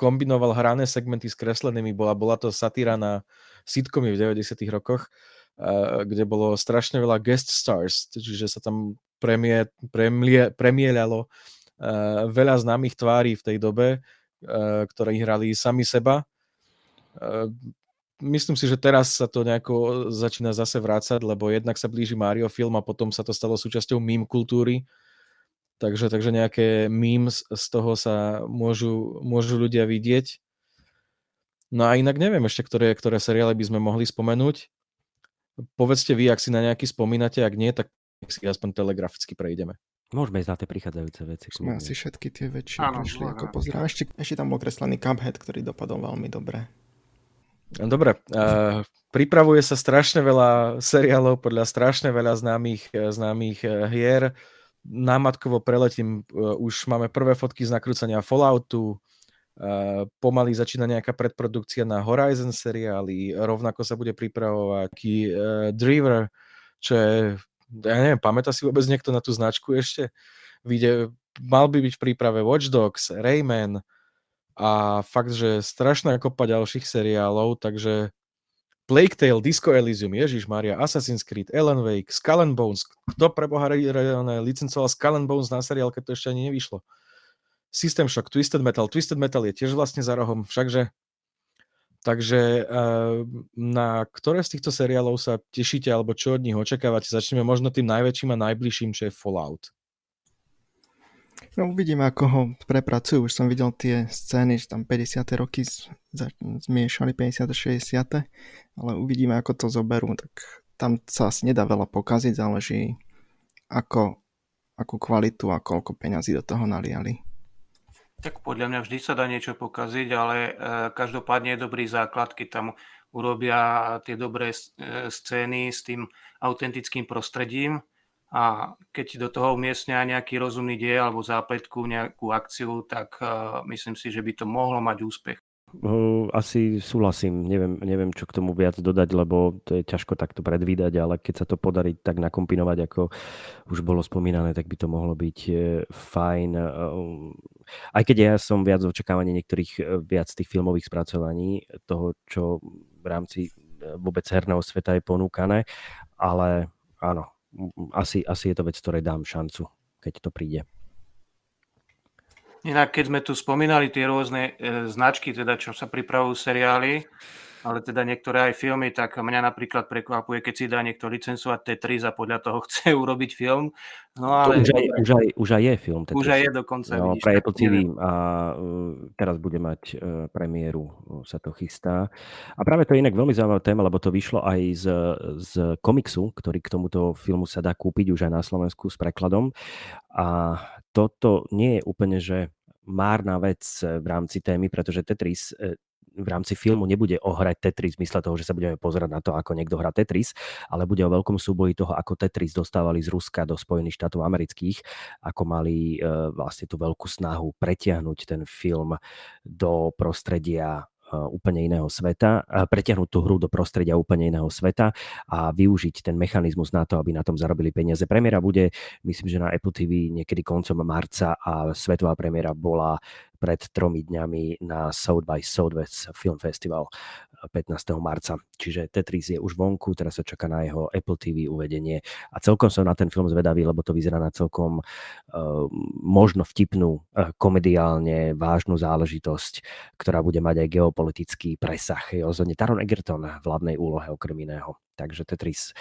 Speaker 1: kombinoval hrané segmenty s kreslenými. Bola, bola to satíra na sitcomy v 90 rokoch, uh, kde bolo strašne veľa guest stars, čiže sa tam premie, premie, premieľalo veľa známych tvári v tej dobe, ktoré hrali sami seba. Myslím si, že teraz sa to nejako začína zase vrácať, lebo jednak sa blíži Mario film a potom sa to stalo súčasťou meme kultúry. Takže, takže nejaké memes z toho sa môžu, môžu ľudia vidieť. No a inak neviem ešte, ktoré, ktoré seriály by sme mohli spomenúť. Povedzte vy, ak si na nejaký spomínate, ak nie, tak si aspoň telegraficky prejdeme.
Speaker 3: Môžeme ísť na tie prichádzajúce veci.
Speaker 4: Sme asi všetky tie väčšie prešli, ako pozerám. Ešte, ešte tam bol kreslený Cuphead, ktorý dopadol veľmi dobre.
Speaker 1: Dobre, uh, pripravuje sa strašne veľa seriálov podľa strašne veľa známych, eh, známych eh, hier. Námatkovo preletím, už máme prvé fotky z nakrúcania Falloutu, uh, pomaly začína nejaká predprodukcia na Horizon seriály, rovnako sa bude pripravovať uh, Driver, čo je, ja neviem, pamätá si vôbec niekto na tú značku ešte? Vyjde, mal by byť v príprave Watch Dogs, Rayman, a fakt, že strašná kopa ďalších seriálov, takže Plague Tale, Disco Elysium, Ježiš Maria, Assassin's Creed, Ellen Wake, Skull and Bones. Kto pre Boha licencoval Skull and Bones na seriál, keď to ešte ani nevyšlo? System Shock, Twisted Metal. Twisted Metal je tiež vlastne za rohom, všakže Takže uh, na ktoré z týchto seriálov sa tešíte alebo čo od nich očakávate? Začneme možno tým najväčším a najbližším, čo je Fallout.
Speaker 4: No uvidíme, ako ho prepracujú. Už som videl tie scény, že tam 50. roky zmiešali 50. 60. Ale uvidíme, ako to zoberú. Tak tam sa asi nedá veľa pokaziť, záleží ako, akú kvalitu a koľko peňazí do toho naliali.
Speaker 2: Tak podľa mňa vždy sa dá niečo pokaziť, ale e, každopádne je dobrý základ, keď tam urobia tie dobré e, scény s tým autentickým prostredím a keď do toho umiestnia nejaký rozumný diel alebo zápletku, nejakú akciu, tak uh, myslím si, že by to mohlo mať úspech.
Speaker 3: Asi súhlasím, neviem, neviem čo k tomu viac dodať, lebo to je ťažko takto predvídať, ale keď sa to podarí tak nakombinovať, ako už bolo spomínané, tak by to mohlo byť e, fajn. E, aj keď ja som viac očakávaní niektorých viac tých filmových spracovaní, toho, čo v rámci vôbec herného sveta je ponúkané, ale áno, asi, asi je to vec, ktorej dám šancu, keď to príde.
Speaker 2: Inak, keď sme tu spomínali tie rôzne e, značky, teda čo sa pripravujú seriály, ale teda niektoré aj filmy, tak mňa napríklad prekvapuje, keď si dá niekto licencovať Tetris a podľa toho chce urobiť film. No ale...
Speaker 3: už, aj, už, aj, už aj je film
Speaker 2: Tetris. Už aj je dokonca.
Speaker 3: No, vidíš, pre Apple TV a uh, teraz bude mať uh, premiéru, uh, sa to chystá. A práve to je inak veľmi zaujímavá téma, lebo to vyšlo aj z, z komiksu, ktorý k tomuto filmu sa dá kúpiť už aj na Slovensku s prekladom. A toto nie je úplne, že márna vec v rámci témy, pretože Tetris v rámci filmu nebude ohrať Tetris v mysle toho, že sa budeme pozerať na to, ako niekto hrá Tetris, ale bude o veľkom súboji toho, ako Tetris dostávali z Ruska do Spojených štátov amerických, ako mali e, vlastne tú veľkú snahu pretiahnuť ten film do prostredia úplne iného sveta, pretiahnuť tú hru do prostredia úplne iného sveta a využiť ten mechanizmus na to, aby na tom zarobili peniaze. Premiéra bude, myslím, že na Apple TV niekedy koncom marca a svetová premiéra bola pred tromi dňami na South by Southwest Film Festival. 15. marca. Čiže Tetris je už vonku, teraz sa čaká na jeho Apple TV uvedenie a celkom som na ten film zvedavý, lebo to vyzerá na celkom uh, možno vtipnú, uh, komediálne vážnu záležitosť, ktorá bude mať aj geopolitický presah. Je ozhodne Taron Egerton v hlavnej úlohe okrem iného. Takže Tetris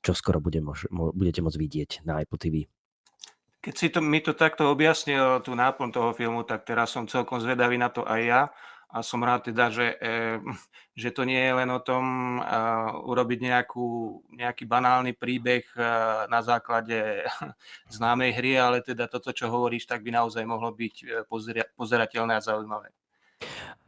Speaker 3: čo skoro bude mož, mo, budete môcť vidieť na Apple TV.
Speaker 2: Keď si to, mi to takto objasnil, tú náplň toho filmu, tak teraz som celkom zvedavý na to aj ja a som rád teda, že, e, že to nie je len o tom uh, urobiť nejakú, nejaký banálny príbeh uh, na základe známej hry, ale teda toto, čo hovoríš, tak by naozaj mohlo byť e, pozerateľné a zaujímavé.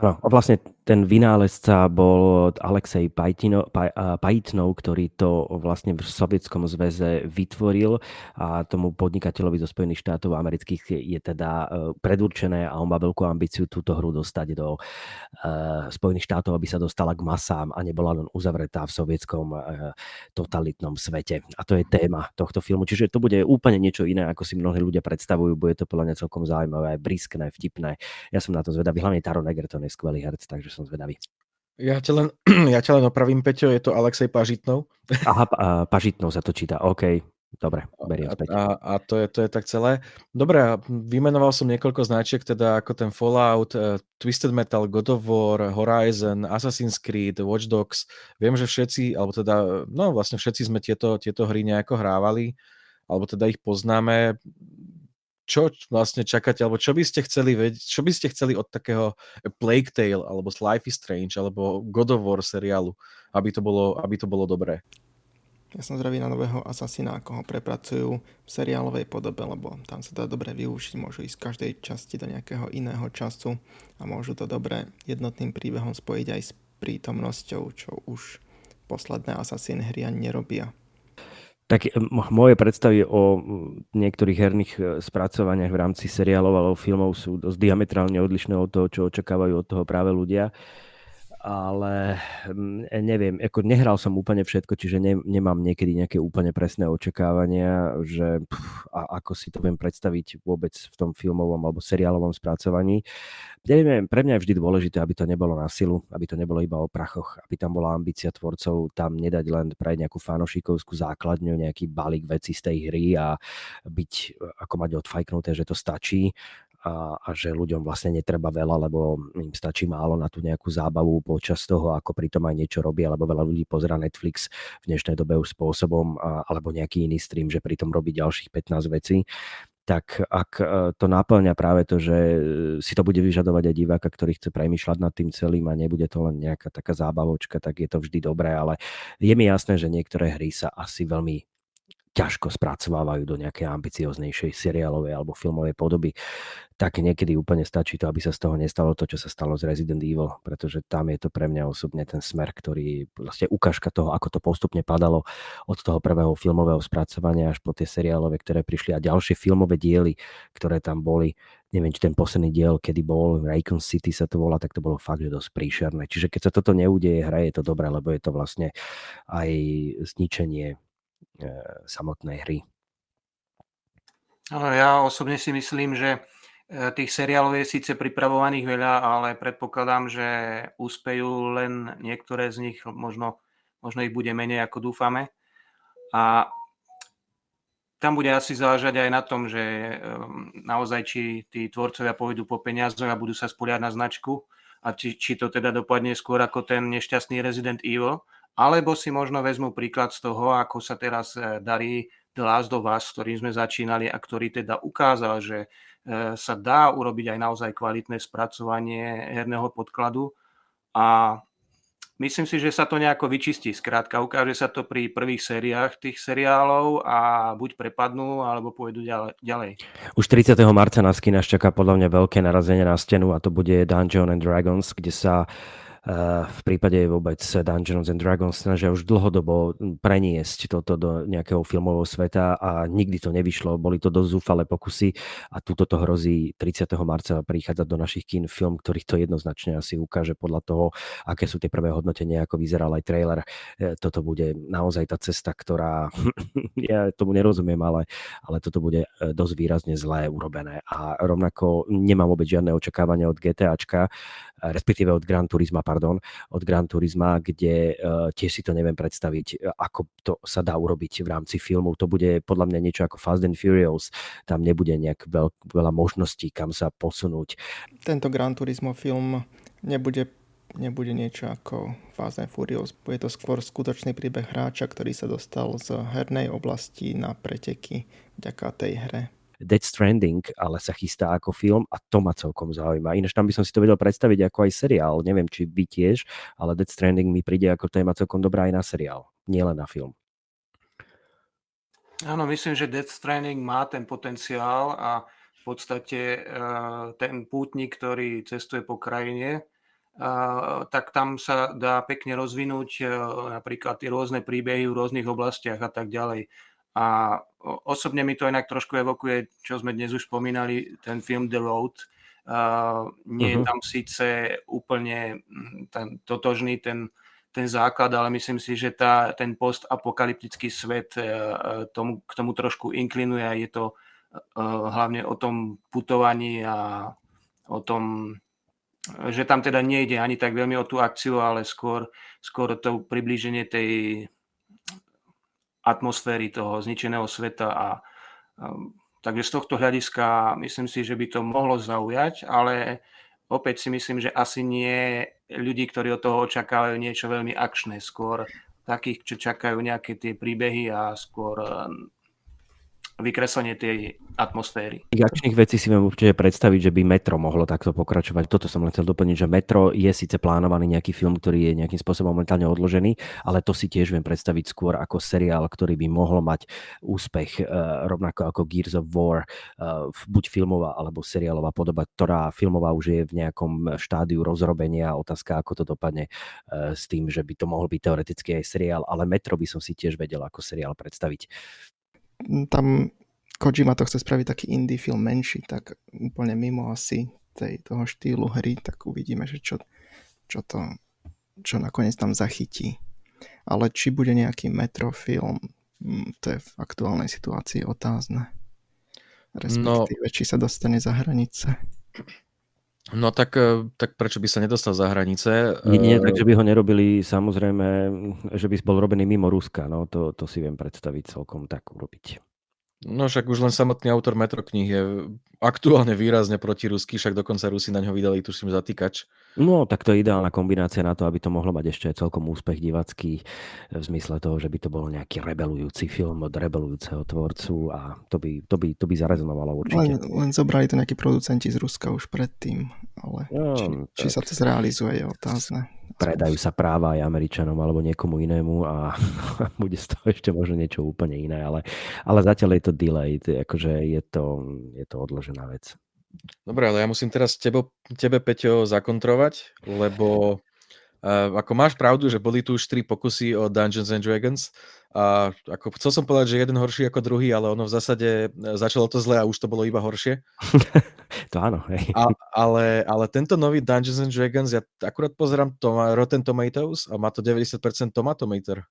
Speaker 3: No, vlastne ten vynálezca bol Alexej Pajtino, Pajtnov, ktorý to vlastne v Sovietskom zväze vytvoril a tomu podnikateľovi zo Spojených štátov amerických je teda e, predurčené a on má veľkú ambíciu túto hru dostať do uh, Spojených štátov, aby sa dostala k masám a nebola len uzavretá v sovietskom uh, totalitnom svete. A to je téma tohto filmu. Čiže to bude úplne niečo iné, ako si mnohí ľudia predstavujú. Bude to podľa mňa celkom zaujímavé, briskné, vtipné. Ja som na to zvedavý. Hlavne Taron Egerton je skvelý herec, takže som zvedavý.
Speaker 1: Ja ťa len, ja ťa len opravím, Peťo, je to Alexej Pažitnov.
Speaker 3: Aha, Pažitnov sa to číta, OK. Dobre, beriem
Speaker 1: späť. A, a to, je, to je tak celé. Dobre, vymenoval som niekoľko značiek, teda ako ten Fallout, uh, Twisted Metal, God of War, Horizon, Assassin's Creed, Watch Dogs. Viem, že všetci, alebo teda, no vlastne všetci sme tieto, tieto hry nejako hrávali, alebo teda ich poznáme čo vlastne čakáte, alebo čo by ste chceli vedieť, čo by ste chceli od takého Plague Tale, alebo Life is Strange, alebo God of War seriálu, aby to bolo, aby to bolo dobré?
Speaker 4: Ja som zdravý na nového Assassina, ako ho prepracujú v seriálovej podobe, lebo tam sa dá dobre využiť, môžu ísť z každej časti do nejakého iného času a môžu to dobre jednotným príbehom spojiť aj s prítomnosťou, čo už posledné Assassin hry ani nerobia.
Speaker 3: Tak moje predstavy o niektorých herných e, spracovaniach v rámci seriálov alebo filmov sú dosť diametrálne odlišné od toho, čo očakávajú od toho práve ľudia ale mm, e, neviem, ako nehral som úplne všetko, čiže ne, nemám niekedy nejaké úplne presné očakávania, že pff, a ako si to viem predstaviť vôbec v tom filmovom alebo seriálovom spracovaní. Neviem, pre mňa je vždy dôležité, aby to nebolo na silu, aby to nebolo iba o prachoch, aby tam bola ambícia tvorcov tam nedať len pre nejakú fanošikovskú základňu, nejaký balík veci z tej hry a byť, ako mať odfajknuté, že to stačí, a, a že ľuďom vlastne netreba veľa, lebo im stačí málo na tú nejakú zábavu počas toho, ako pritom aj niečo robí, alebo veľa ľudí pozera Netflix v dnešnej dobe už spôsobom, a, alebo nejaký iný stream, že pritom robí ďalších 15 vecí. Tak ak e, to náplňa práve to, že si to bude vyžadovať aj diváka, ktorý chce premýšľať nad tým celým a nebude to len nejaká taká zábavočka, tak je to vždy dobré, ale je mi jasné, že niektoré hry sa asi veľmi ťažko spracovávajú do nejakej ambicioznejšej seriálovej alebo filmovej podoby, tak niekedy úplne stačí to, aby sa z toho nestalo to, čo sa stalo z Resident Evil, pretože tam je to pre mňa osobne ten smer, ktorý vlastne ukážka toho, ako to postupne padalo od toho prvého filmového spracovania až po tie seriálové, ktoré prišli a ďalšie filmové diely, ktoré tam boli neviem, či ten posledný diel, kedy bol Raycon City sa to volá, tak to bolo fakt, že dosť príšerné. Čiže keď sa toto neudeje, hra je to dobré, lebo je to vlastne aj zničenie samotnej hry.
Speaker 2: Ja osobne si myslím, že e, tých seriálov je síce pripravovaných veľa, ale predpokladám, že úspejú len niektoré z nich, možno, možno ich bude menej, ako dúfame. A tam bude asi záležať aj na tom, že e, naozaj či tí tvorcovia pôjdu po peniazoch a budú sa spoliať na značku a či, či to teda dopadne skôr ako ten nešťastný Resident Evil, alebo si možno vezmu príklad z toho, ako sa teraz e, darí The Last of Us, ktorým sme začínali a ktorý teda ukázal, že e, sa dá urobiť aj naozaj kvalitné spracovanie herného podkladu a myslím si, že sa to nejako vyčistí. Skrátka, ukáže sa to pri prvých sériách tých seriálov a buď prepadnú, alebo pôjdu ďalej.
Speaker 3: Už 30. marca nás nás čaká podľa mňa veľké narazenie na stenu a to bude Dungeon and Dragons, kde sa v prípade vôbec Dungeons and Dragons snažia už dlhodobo preniesť toto do nejakého filmového sveta a nikdy to nevyšlo. Boli to dosť zúfale pokusy a túto to hrozí 30. marca prichádzať do našich kín film, ktorý to jednoznačne asi ukáže podľa toho, aké sú tie prvé hodnotenia, ako vyzeral aj trailer. E, toto bude naozaj tá cesta, ktorá, ja tomu nerozumiem, ale, ale toto bude e, dosť výrazne zlé urobené a rovnako nemám vôbec žiadne očakávania od GTAčka, respektíve od Gran Turisma pardon, od Gran Turisma, kde uh, tiež si to neviem predstaviť, ako to sa dá urobiť v rámci filmu. To bude podľa mňa niečo ako Fast and Furious. Tam nebude nejak veľ, veľa možností, kam sa posunúť.
Speaker 4: Tento Gran Turismo film nebude nebude niečo ako Fast and Furious. Bude to skôr skutočný príbeh hráča, ktorý sa dostal z hernej oblasti na preteky vďaka tej hre.
Speaker 3: Dead Stranding ale sa chystá ako film a to ma celkom zaujíma. Ináč tam by som si to vedel predstaviť ako aj seriál. Neviem, či vy tiež, ale Dead Stranding mi príde ako téma celkom dobrá aj na seriál, nielen na film.
Speaker 2: Áno, myslím, že Death Stranding má ten potenciál a v podstate eh, ten pútnik, ktorý cestuje po krajine, tak tam sa dá pekne rozvinúť e, napríklad tie rôzne príbehy v rôznych oblastiach a tak ďalej. A osobne mi to inak trošku evokuje, čo sme dnes už spomínali, ten film The Road. Uh, nie uh-huh. je mhm. tam síce úplne ten, totožný ten, ten základ, ale myslím si, že tá, ten postapokalyptický svet uh, tomu, k tomu trošku inklinuje a je to uh, hlavne o tom putovaní a o tom že tam teda nejde ani tak veľmi o tú akciu, ale skôr, skôr to priblíženie tej atmosféry toho zničeného sveta a, a takže z tohto hľadiska myslím si, že by to mohlo zaujať, ale opäť si myslím, že asi nie ľudí, ktorí od toho očakávajú niečo veľmi akčné, skôr takých, čo čakajú nejaké tie príbehy a skôr vykreslenie tej atmosféry.
Speaker 3: Akčných vecí si viem určite predstaviť, že by Metro mohlo takto pokračovať. Toto som len chcel doplniť, že Metro je síce plánovaný nejaký film, ktorý je nejakým spôsobom momentálne odložený, ale to si tiež viem predstaviť skôr ako seriál, ktorý by mohol mať úspech eh, rovnako ako Gears of War, eh, buď filmová alebo seriálová podoba, ktorá filmová už je v nejakom štádiu rozrobenia. Otázka, ako to dopadne eh, s tým, že by to mohol byť teoreticky aj seriál, ale Metro by som si tiež vedel ako seriál predstaviť
Speaker 4: tam Kojima to chce spraviť taký indie film menší, tak úplne mimo asi tej, toho štýlu hry, tak uvidíme, že čo, čo to čo nakoniec tam zachytí. Ale či bude nejaký metrofilm, mm, to je v aktuálnej situácii otázne. Respektíve, no, či sa dostane za hranice.
Speaker 1: No tak, e, tak prečo by sa nedostal za hranice?
Speaker 3: Nie, e, takže by ho nerobili samozrejme, že by bol robený mimo Ruska, no to, to si viem predstaviť celkom tak urobiť.
Speaker 1: No však už len samotný autor Metro knih je aktuálne výrazne proti Rusky, však dokonca Rusi na ňo vydali, tuším, zatýkač.
Speaker 3: No, tak to je ideálna kombinácia na to, aby to mohlo mať ešte celkom úspech divacký v zmysle toho, že by to bol nejaký rebelujúci film od rebelujúceho tvorcu a to by, to by, to by zarezonovalo určite.
Speaker 4: Len, len zobrali to nejakí producenti z Ruska už predtým, ale no, či, či sa to zrealizuje je otázne.
Speaker 3: Predajú sa práva aj Američanom alebo niekomu inému a bude z toho ešte možno niečo úplne iné, ale, ale zatiaľ je to delayed, akože je to, je to odložená vec.
Speaker 1: Dobre, ale ja musím teraz tebo, tebe, Peťo, zakontrovať, lebo uh, ako máš pravdu, že boli tu už tri pokusy o Dungeons and Dragons a ako chcel som povedať, že jeden horší ako druhý, ale ono v zásade e, začalo to zle a už to bolo iba horšie.
Speaker 3: to áno, hej.
Speaker 1: A, ale, ale tento nový Dungeons and Dragons, ja akurát pozerám to Rotten Tomatoes a má to 90% tomatometer.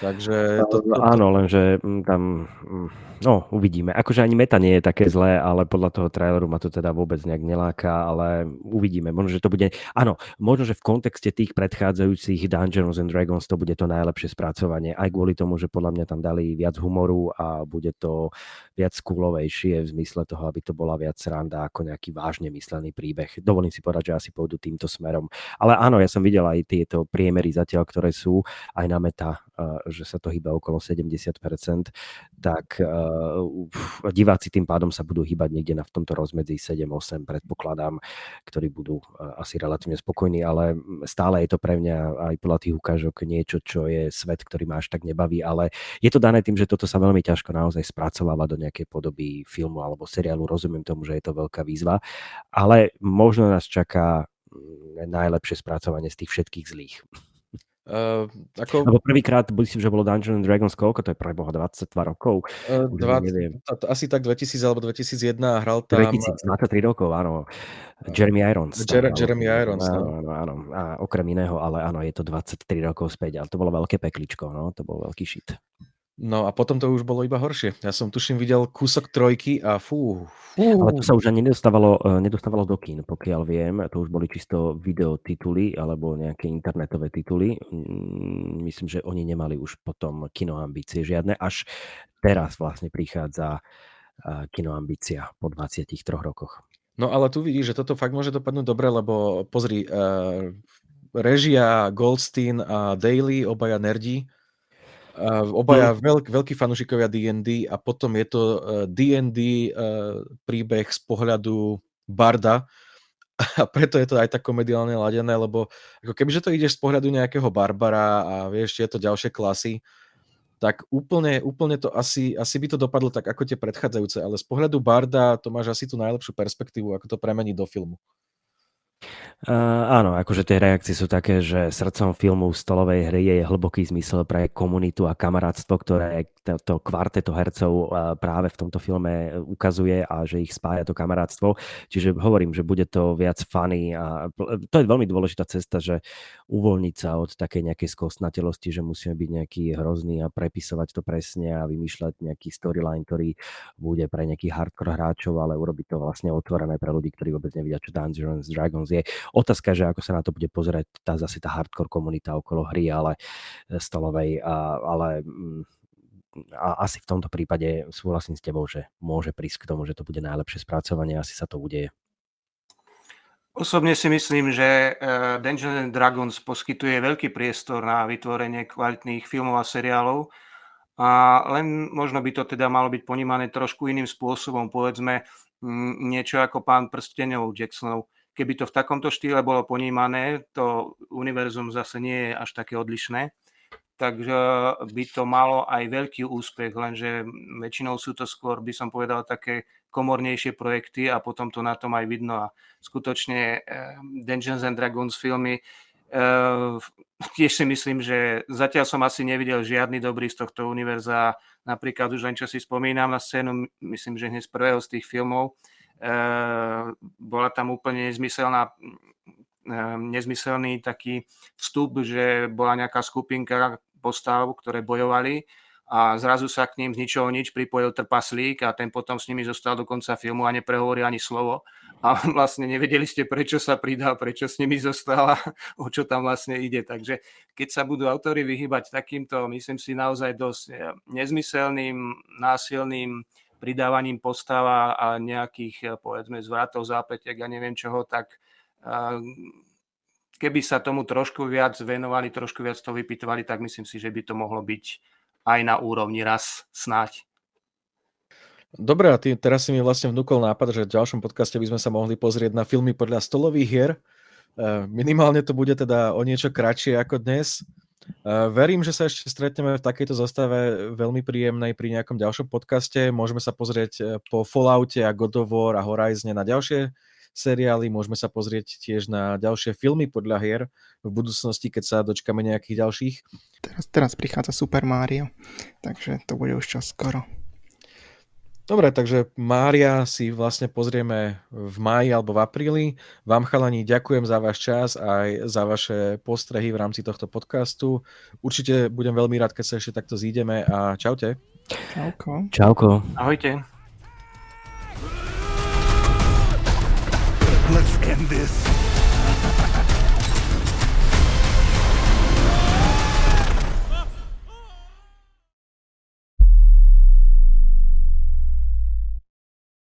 Speaker 1: Takže to, to, to...
Speaker 3: Áno, lenže mm, tam mm, No, uvidíme. Akože ani meta nie je také zlé, ale podľa toho traileru ma to teda vôbec nejak neláka, ale uvidíme. Možno, že to bude... Áno, možno, že v kontexte tých predchádzajúcich Dungeons and Dragons to bude to najlepšie spracovanie. Aj kvôli tomu, že podľa mňa tam dali viac humoru a bude to viac skúlovejšie v zmysle toho, aby to bola viac randa ako nejaký vážne myslený príbeh. Dovolím si povedať, že asi pôjdu týmto smerom. Ale áno, ja som videl aj tieto priemery zatiaľ, ktoré sú aj na meta, eh, že sa to hýba okolo 70%, tak uh, diváci tým pádom sa budú hýbať niekde na v tomto rozmedzi 7-8, predpokladám, ktorí budú uh, asi relatívne spokojní, ale stále je to pre mňa aj podľa tých ukážok niečo, čo je svet, ktorý ma až tak nebaví, ale je to dané tým, že toto sa veľmi ťažko naozaj spracováva do nejakej podoby filmu alebo seriálu. Rozumiem tomu, že je to veľká výzva, ale možno nás čaká mm, najlepšie spracovanie z tých všetkých zlých. Uh, ako... Lebo prvýkrát, myslím, že bolo Dungeons Dragons koľko? To je pre boha 22 rokov?
Speaker 1: Uh, 20, to, to, asi tak 2000 alebo 2001 a hral tam...
Speaker 3: 2000, 23 rokov, áno. Jeremy Irons.
Speaker 1: Jer- Jeremy Irons,
Speaker 3: áno, no. áno, áno. A okrem iného, ale áno, je to 23 rokov späť, ale to bolo veľké pekličko, no, to bol veľký šit.
Speaker 1: No a potom to už bolo iba horšie. Ja som tuším videl kúsok trojky a fú. fú.
Speaker 3: Ale to sa už ani nedostávalo, e, nedostávalo do kín, pokiaľ viem. To už boli čisto videotituly alebo nejaké internetové tituly. Mm, myslím, že oni nemali už potom kinoambície žiadne. Až teraz vlastne prichádza e, kinoambícia po 23 rokoch.
Speaker 1: No ale tu vidíš, že toto fakt môže dopadnúť dobre, lebo pozri, uh, režia Goldstein a Daily, obaja nerdi, Uh, obaja mm. veľk, veľkí fanúšikovia D&D a potom je to D&D uh, uh, príbeh z pohľadu Barda a preto je to aj tak komediálne ladené, lebo ako kebyže to ideš z pohľadu nejakého Barbara a vieš, je to ďalšie klasy, tak úplne, úplne to asi, asi by to dopadlo tak ako tie predchádzajúce, ale z pohľadu Barda to máš asi tú najlepšiu perspektívu, ako to premeniť do filmu.
Speaker 3: Uh, áno, akože tie reakcie sú také, že srdcom filmu stolovej hry je hlboký zmysel pre komunitu a kamarátstvo, ktoré to, to kvarteto hercov uh, práve v tomto filme ukazuje a že ich spája to kamarátstvo. Čiže hovorím, že bude to viac funny a to je veľmi dôležitá cesta, že uvoľniť sa od takej nejakej skostnatelosti, že musíme byť nejaký hrozný a prepisovať to presne a vymýšľať nejaký storyline, ktorý bude pre nejakých hardcore hráčov, ale urobiť to vlastne otvorené pre ľudí, ktorí vôbec nevidia, čo Dungeons Dragons je. Otázka, že ako sa na to bude pozerať tá zase tá hardcore komunita okolo hry, ale e, stolovej, a, ale mm, a asi v tomto prípade súhlasím s tebou, že môže prísť k tomu, že to bude najlepšie spracovanie, asi sa to udeje.
Speaker 2: Osobne si myslím, že e, Dungeons and Dragons poskytuje veľký priestor na vytvorenie kvalitných filmov a seriálov, a len možno by to teda malo byť ponímané trošku iným spôsobom, povedzme niečo ako pán prstenov Jacksonov keby to v takomto štýle bolo ponímané, to univerzum zase nie je až také odlišné, takže by to malo aj veľký úspech, lenže väčšinou sú to skôr, by som povedal, také komornejšie projekty a potom to na tom aj vidno a skutočne eh, Dungeons and Dragons filmy Uh, tiež si myslím, že zatiaľ som asi nevidel žiadny dobrý z tohto univerza. Napríklad už len čo si spomínam na scénu, myslím, že hneď z prvého z tých filmov, bola tam úplne nezmyselná ehm, nezmyselný taký vstup, že bola nejaká skupinka postav, ktoré bojovali a zrazu sa k ním z ničoho nič pripojil trpaslík a ten potom s nimi zostal do konca filmu a neprehovoril ani slovo. A vlastne nevedeli ste, prečo sa pridal, prečo s nimi zostal a o čo tam vlastne ide. Takže keď sa budú autory vyhybať takýmto, myslím si, naozaj dosť eh, nezmyselným, násilným pridávaním postava a nejakých, eh, povedzme, zvratov, zápletek a neviem čoho, tak eh, keby sa tomu trošku viac venovali, trošku viac to vypytovali, tak myslím si, že by to mohlo byť aj na úrovni raz snáď.
Speaker 1: Dobre, a ty, teraz si mi vlastne vnúkol nápad, že v ďalšom podcaste by sme sa mohli pozrieť na filmy podľa stolových hier. Eh, minimálne to bude teda o niečo kratšie ako dnes. Verím, že sa ešte stretneme v takejto zostave veľmi príjemnej pri nejakom ďalšom podcaste. Môžeme sa pozrieť e, po Falloute a God of War a Horizon na ďalšie seriály, môžeme sa pozrieť tiež na ďalšie filmy podľa hier v budúcnosti, keď sa dočkame nejakých ďalších.
Speaker 4: Teraz, teraz prichádza Super Mario, takže to bude už čas skoro.
Speaker 1: Dobre, takže Mária si vlastne pozrieme v máji alebo v apríli. Vám chalani ďakujem za váš čas aj za vaše postrehy v rámci tohto podcastu. Určite budem veľmi rád, keď sa ešte takto zídeme a čaute.
Speaker 4: Čauko.
Speaker 3: Čauko.
Speaker 2: Ahojte.
Speaker 5: Let's end this.